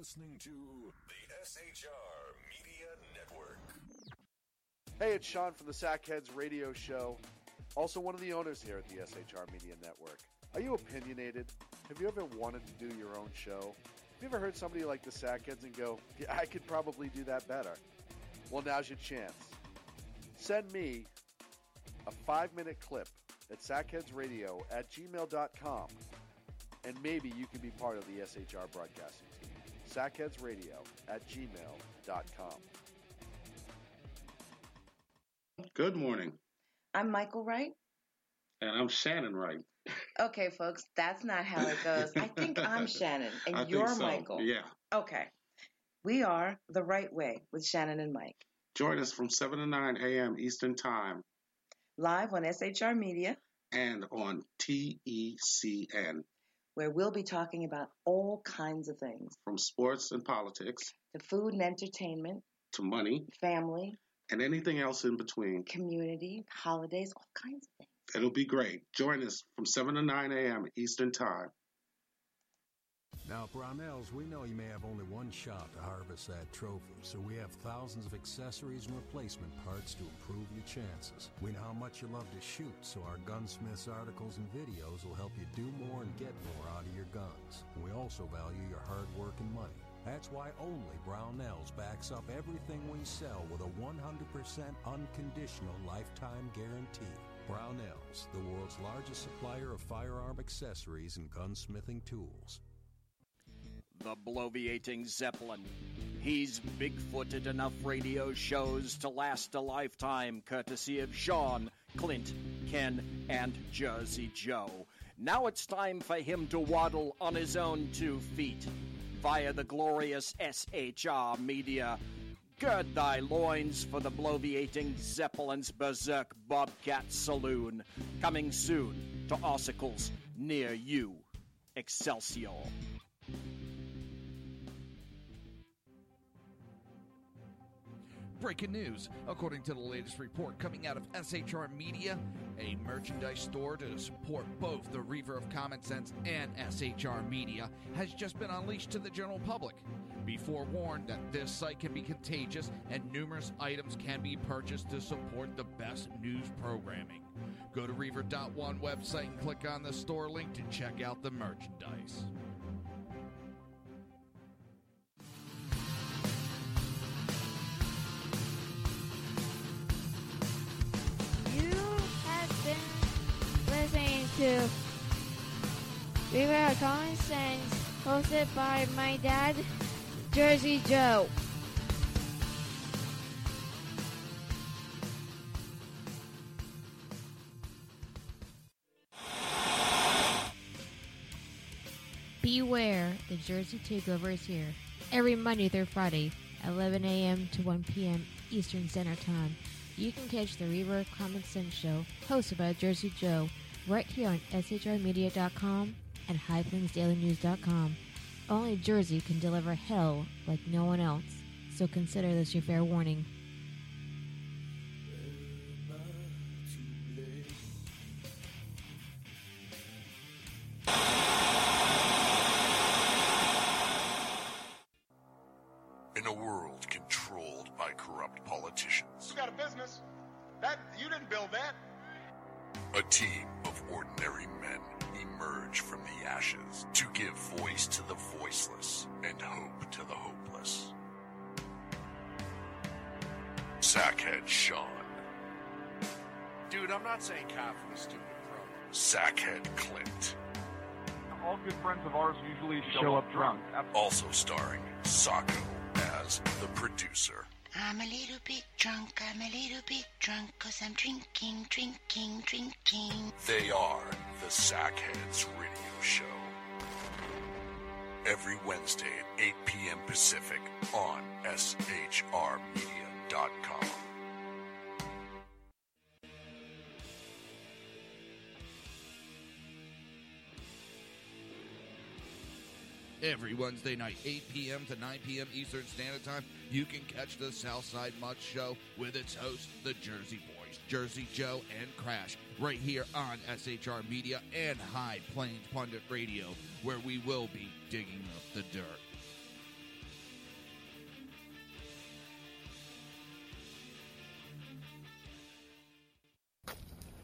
Listening to the SHR Media Network. Hey, it's Sean from the Sackheads Radio Show, also one of the owners here at the SHR Media Network. Are you opinionated? Have you ever wanted to do your own show? Have you ever heard somebody like the Sackheads and go, yeah, I could probably do that better? Well, now's your chance. Send me a five minute clip at sackheadsradio at gmail.com and maybe you can be part of the SHR broadcasting. Sackheadsradio at gmail.com. Good morning. I'm Michael Wright. And I'm Shannon Wright. Okay, folks, that's not how it goes. I think I'm Shannon and I think you're so, Michael. Yeah. Okay. We are The Right Way with Shannon and Mike, Join us from 7 to 9 a.m. Eastern Time live on SHR Media, and on TECN where we'll be talking about all kinds of things from sports and politics to food and entertainment, to money family, and anything else in between. community, holidays, all kinds of things. It'll be great. Join us from 7 to 9 a.m. Eastern Time. Now, Brownells, we know you may have only one shot to harvest that trophy, so we have thousands of accessories and replacement parts to improve your chances. We know how much you love to shoot, so our gunsmiths articles and videos will help you do more and get more out of your guns. We also value your hard work and money. That's why only Brownells backs up everything we sell with a 100% unconditional lifetime guarantee. Brownells, the world's largest supplier of firearm accessories and gunsmithing tools. The bloviating Zeppelin. He's big-footed enough radio shows to last a lifetime, courtesy of Sean, Clint, Ken, and Jersey Joe. Now it's time for him to waddle on his own two feet via the glorious SHR media. Gird thy loins for the bloviating Zeppelin's Berserk Bobcat Saloon. Coming soon to Ossicles near you. Excelsior. Breaking news. According to the latest report coming out of SHR Media, a merchandise store to support both the Reaver of Common Sense and SHR Media has just been unleashed to the general public. Be forewarned that this site can be contagious and numerous items can be purchased to support the best news programming. Go to Reaver.one website and click on the store link to check out the merchandise. Have been listening to Reaver of Common Sense, hosted by my dad, Jersey Joe. Beware, the Jersey Takeover is here. Every Monday through Friday, 11 a.m. to 1 p.m. Eastern Standard Time. You can catch the Reaver of Common Sense show, hosted by Jersey Joe, right here on SHRmedia.com and HighPlainsDailyNews.com. Only Jersey can deliver hell like no one else, so consider this your fair warning. In a world controlled by corrupt politicians, You got a business. That you didn't build that. A team of ordinary men emerge from the ashes to give voice to the voiceless and hope to the hopeless. Sackhead Sean, Dude, I'm not saying cop for the stupid pro. Sackhead Clint, All good friends of ours usually show, up drunk. also starring Sacco the producer. I'm a little bit drunk, I'm a little bit drunk, cause I'm drinking, drinking, drinking. They are the Sackheads Radio Show. Every Wednesday at 8 p.m. Pacific on SHRmedia.com. Every Wednesday night, 8 p.m. to 9 p.m. Eastern Standard Time, you can catch the Southside Much Show with its hosts, the Jersey Boys, Jersey Joe and Crash, right here on SHR Media and High Plains Pundit Radio, where we will be digging up the dirt.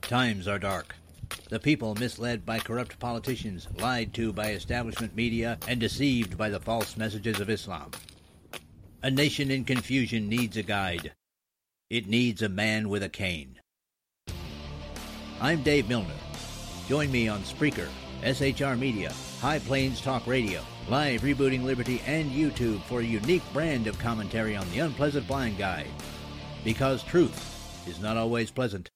Times are dark. The people misled by corrupt politicians, lied to by establishment media, and deceived by the false messages of Islam. A nation in confusion needs a guide. It needs a man with a cane. I'm Dave Milner. Join me on Spreaker, SHR Media, High Plains Talk Radio, Live Rebooting Liberty, and YouTube for a unique brand of commentary on the unpleasant blind guide. Because truth is not always pleasant.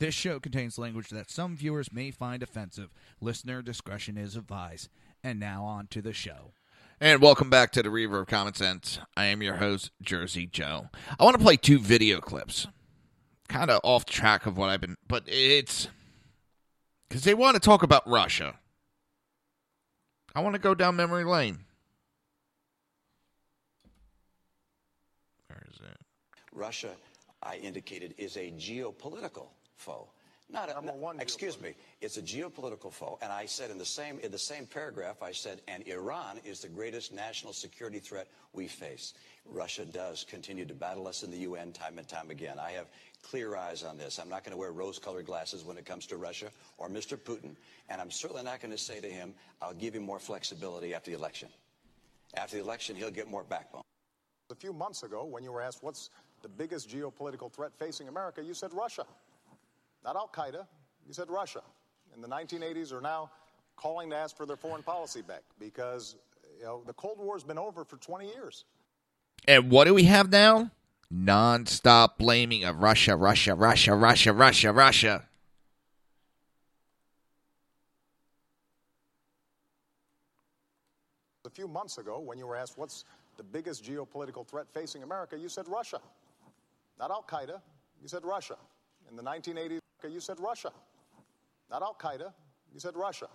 This show contains language that some viewers may find offensive. Listener discretion is advised. And now on to the show. And welcome back to the Reaver of Common Sense. I am your host, Jersey Joe. I want to play two video clips. Kind of off track of what I've been, but it's because they want to talk about Russia. I want to go down memory lane. Where is it? Russia, I indicated, is a geopolitical foe. Not a, no, excuse me, it's a geopolitical foe. And I said in the same in the same paragraph, I said, and Iran is the greatest national security threat we face. Russia does continue to battle us in the UN time and time again. I have clear eyes on this. I'm not going to wear rose-colored glasses when it comes to Russia or Mr. Putin, and I'm certainly not going to say to him, "I'll give you more flexibility after the election." After the election, he'll get more backbone. A few months ago, when you were asked what's the biggest geopolitical threat facing America, you said Russia. Not Al Qaeda, you said Russia. In the 1980s are now calling to ask for their foreign policy back because you know, the Cold War's been over for 20 years. And what do we have now? Non-stop blaming of Russia, Russia, Russia, Russia, Russia, Russia. A few months ago, when you were asked what's the biggest geopolitical threat facing America, you said Russia. Not Al Qaeda, you said Russia. In the 1980s, you said Russia. Not Al Qaeda, you said Russia.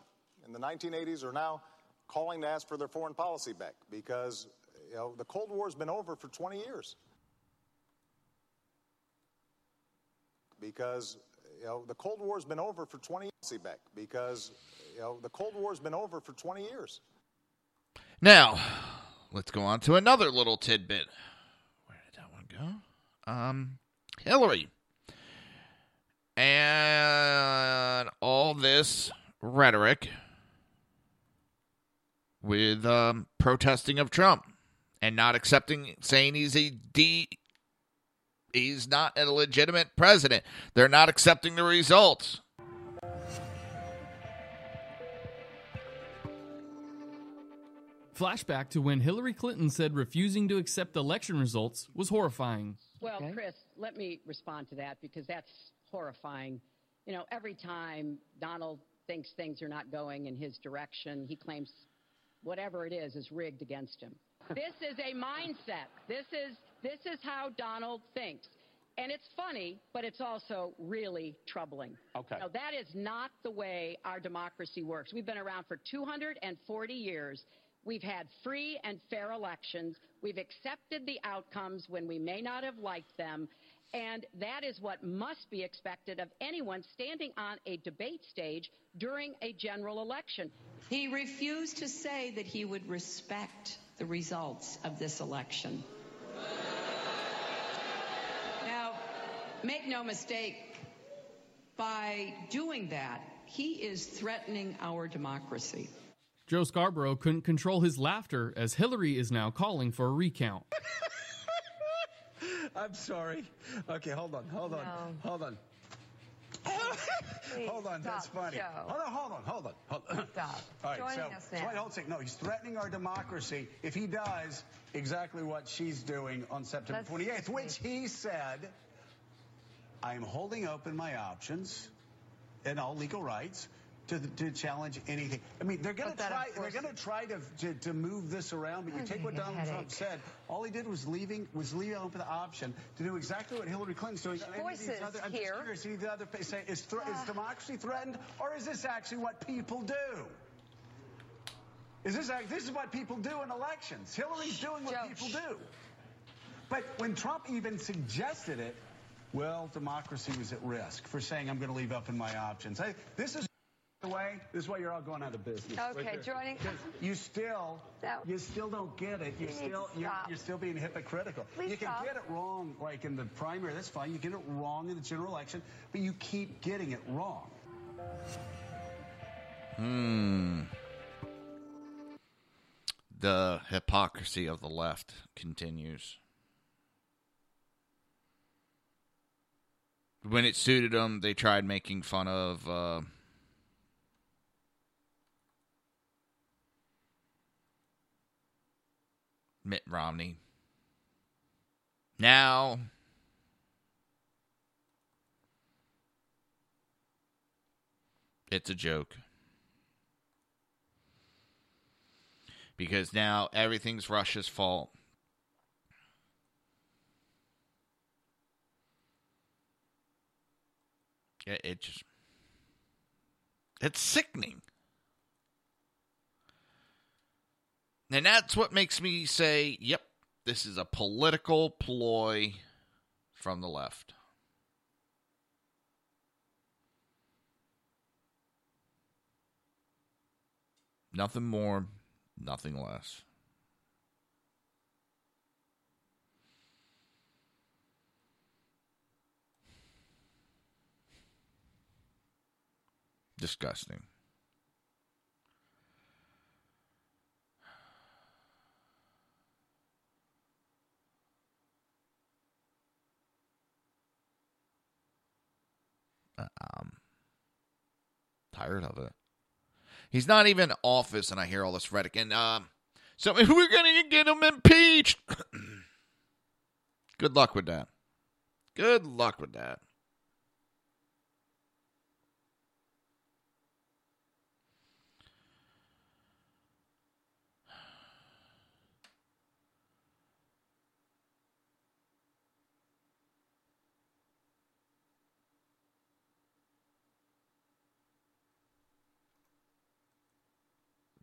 In the 1980s are now calling to ask for their foreign policy back because you know, the Cold War's been over for 20 years. Because you know, the Cold War's been over for 20 years back because you know, the Cold War's been over for 20 years. Now, let's go on to another little tidbit. Where did that one go? Um, Hillary. And all this rhetoric with um, protesting of Trump and not accepting, saying he's a D, he's not a legitimate president. They're not accepting the results. Flashback to when Hillary Clinton said refusing to accept election results was horrifying. Well, Chris, let me respond to that because that's horrifying. You know, every time Donald thinks things are not going in his direction, he claims whatever it is is rigged against him. this is a mindset. This is this is how Donald thinks. And it's funny, but it's also really troubling. Okay. Now, that is not the way our democracy works. We've been around for 240 years. We've had free and fair elections. We've accepted the outcomes when we may not have liked them. And that is what must be expected of anyone standing on a debate stage during a general election. He refused to say that he would respect the results of this election. Now, make no mistake, by doing that, he is threatening our democracy. Joe Scarborough couldn't control his laughter as Hillary is now calling for a recount. I'm sorry. Okay, hold on, hold on, No. hold on. Please hold on, that's funny. Joe. Hold on, hold on, hold on. Hold on. Stop. All right, Joining so, us now. hold on. No, he's threatening our democracy if he does exactly what she's doing on September Let's 28th, which he said, I'm holding open my options and all legal rights to, to challenge anything. I mean, they're going to try. They're going to try to, to to move this around. But you I'm take what getting a Donald Trump said. All he did was leaving was leaving open the option to do exactly what Hillary Clinton's doing. Any of voices other- I'm here. just curious. The other say is, thre- is ah. democracy threatened, or is this actually what people do? Is this act- this is what people do in elections? Hillary's doing what people do. But when Trump even suggested it, well, democracy was at risk for saying I'm going to leave open my options. I, this is the way. This is why you're all going out of business. Okay, Right joining- You still, No. you still don't get it. You You need still, to you're, you're still being hypocritical. Please you can stop. get it wrong, like in the primary. That's fine. You get it wrong in the general election, but you keep getting it wrong. Hmm. The hypocrisy of the left continues. When it suited them, they tried making fun of uh, Mitt Romney. Now, it's a joke. because now everything's Russia's fault. It, it just it's sickening. And that's what makes me say, yep, this is a political ploy from the left. Nothing more, nothing less. Disgusting. Um, tired of it. He's not even in office, and I hear all this rhetoric. And um, so we're going to get him impeached. Good luck with that. Good luck with that.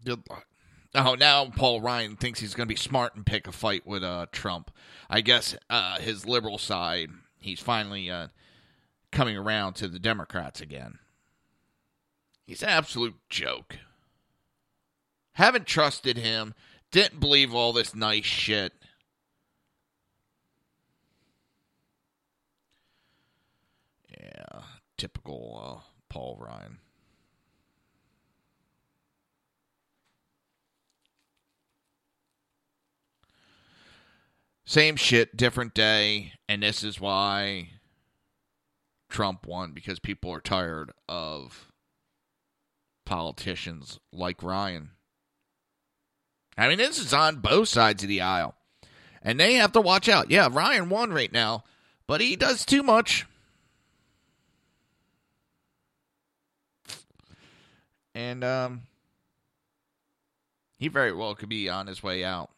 Good luck. Oh, now Paul Ryan thinks he's going to be smart and pick a fight with uh, Trump. I guess uh, his liberal side, he's finally uh, coming around to the Democrats again. He's an absolute joke. Haven't trusted him. Didn't believe all this nice shit. Yeah, typical uh, Paul Ryan. Same shit, different day, and this is why Trump won because people are tired of politicians like Ryan. I mean, this is on both sides of the aisle. And they have to watch out. Yeah, Ryan won right now, but he does too much. And um he very well could be on his way out.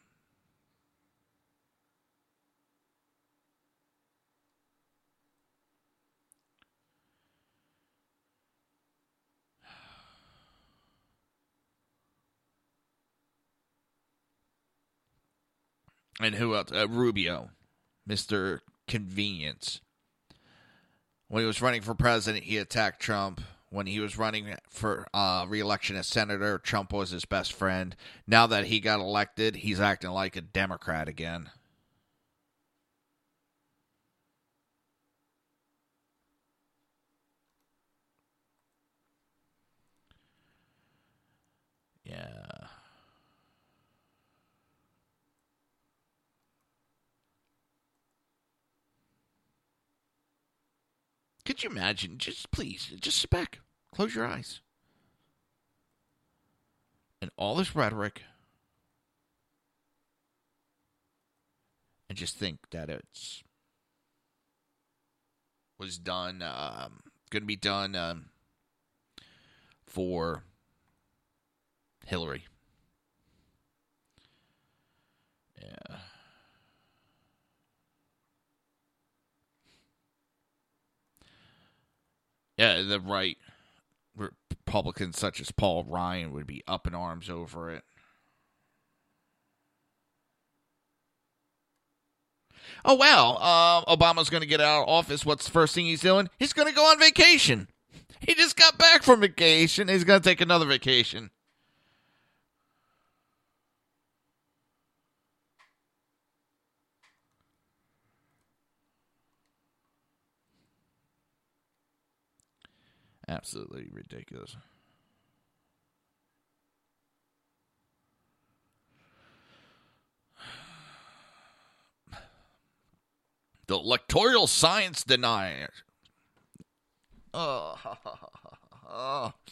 And who else? Uh, Rubio, Mr. Convenience. When he was running for president, he attacked Trump. When he was running for uh, reelection as senator, Trump was his best friend. Now that he got elected, he's acting like a Democrat again. Yeah. Could you imagine? Just please, just sit back, close your eyes. And all this rhetoric, and just think that it's was done, um, going to be done um, for Hillary. Yeah. Yeah, the right Republicans such as Paul Ryan would be up in arms over it. Oh well, uh, Obama's going to get out of office. What's the first thing he's doing? He's going to go on vacation. He just got back from vacation. He's going to take another vacation. Absolutely ridiculous. The electoral science deniers. Oh.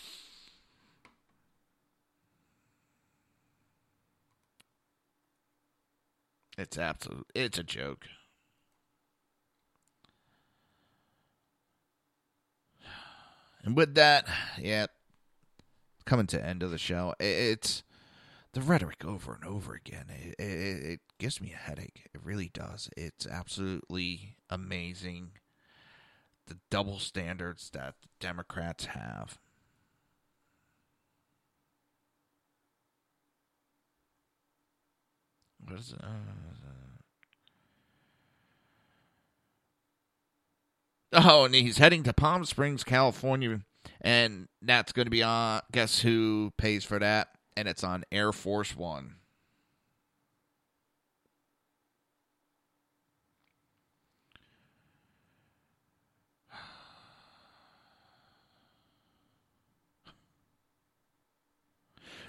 It's absolute. It's a joke. And with that, yeah, coming to end of the show, it's the rhetoric over and over again. It, it, it gives me a headache. It really does. It's absolutely amazing the double standards that Democrats have. What is it? Uh, Oh, and he's heading to Palm Springs, California, and that's going to be on. Guess who pays for that? And it's on Air Force One.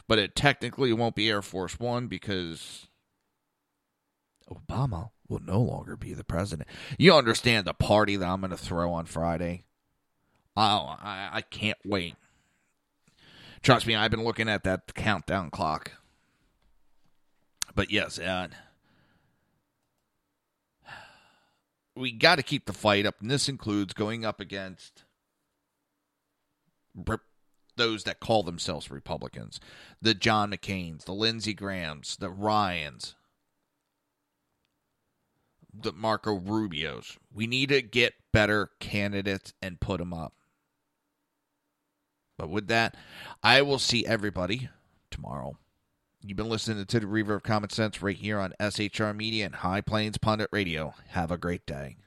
But it technically won't be Air Force One because Obama will no longer be the president. You understand the party that I'm going to throw on Friday? Oh, I, I can't wait. Trust me, I've been looking at that countdown clock. But yes, uh, we got to keep the fight up, and this includes going up against those that call themselves Republicans, the John McCain's, the Lindsey Grahams, the Ryans, the Marco Rubios. We need to get better candidates and put them up. But with that, I will see everybody tomorrow. You've been listening to the Reaver of Common Sense right here on SHR Media and High Plains Pundit Radio. Have a great day.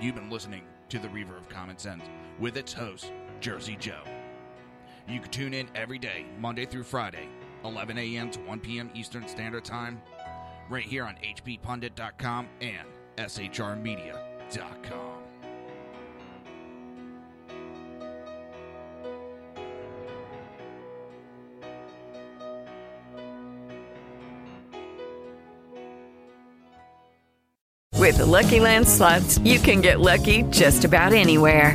You've been listening to the Reaver of Common Sense with its host, Jersey Joe. You can tune in every day, Monday through Friday, 11 a.m. to 1 p.m. Eastern Standard Time, right here on hppundit.com and shrmedia.com. With the Lucky Land slots, you can get lucky just about anywhere.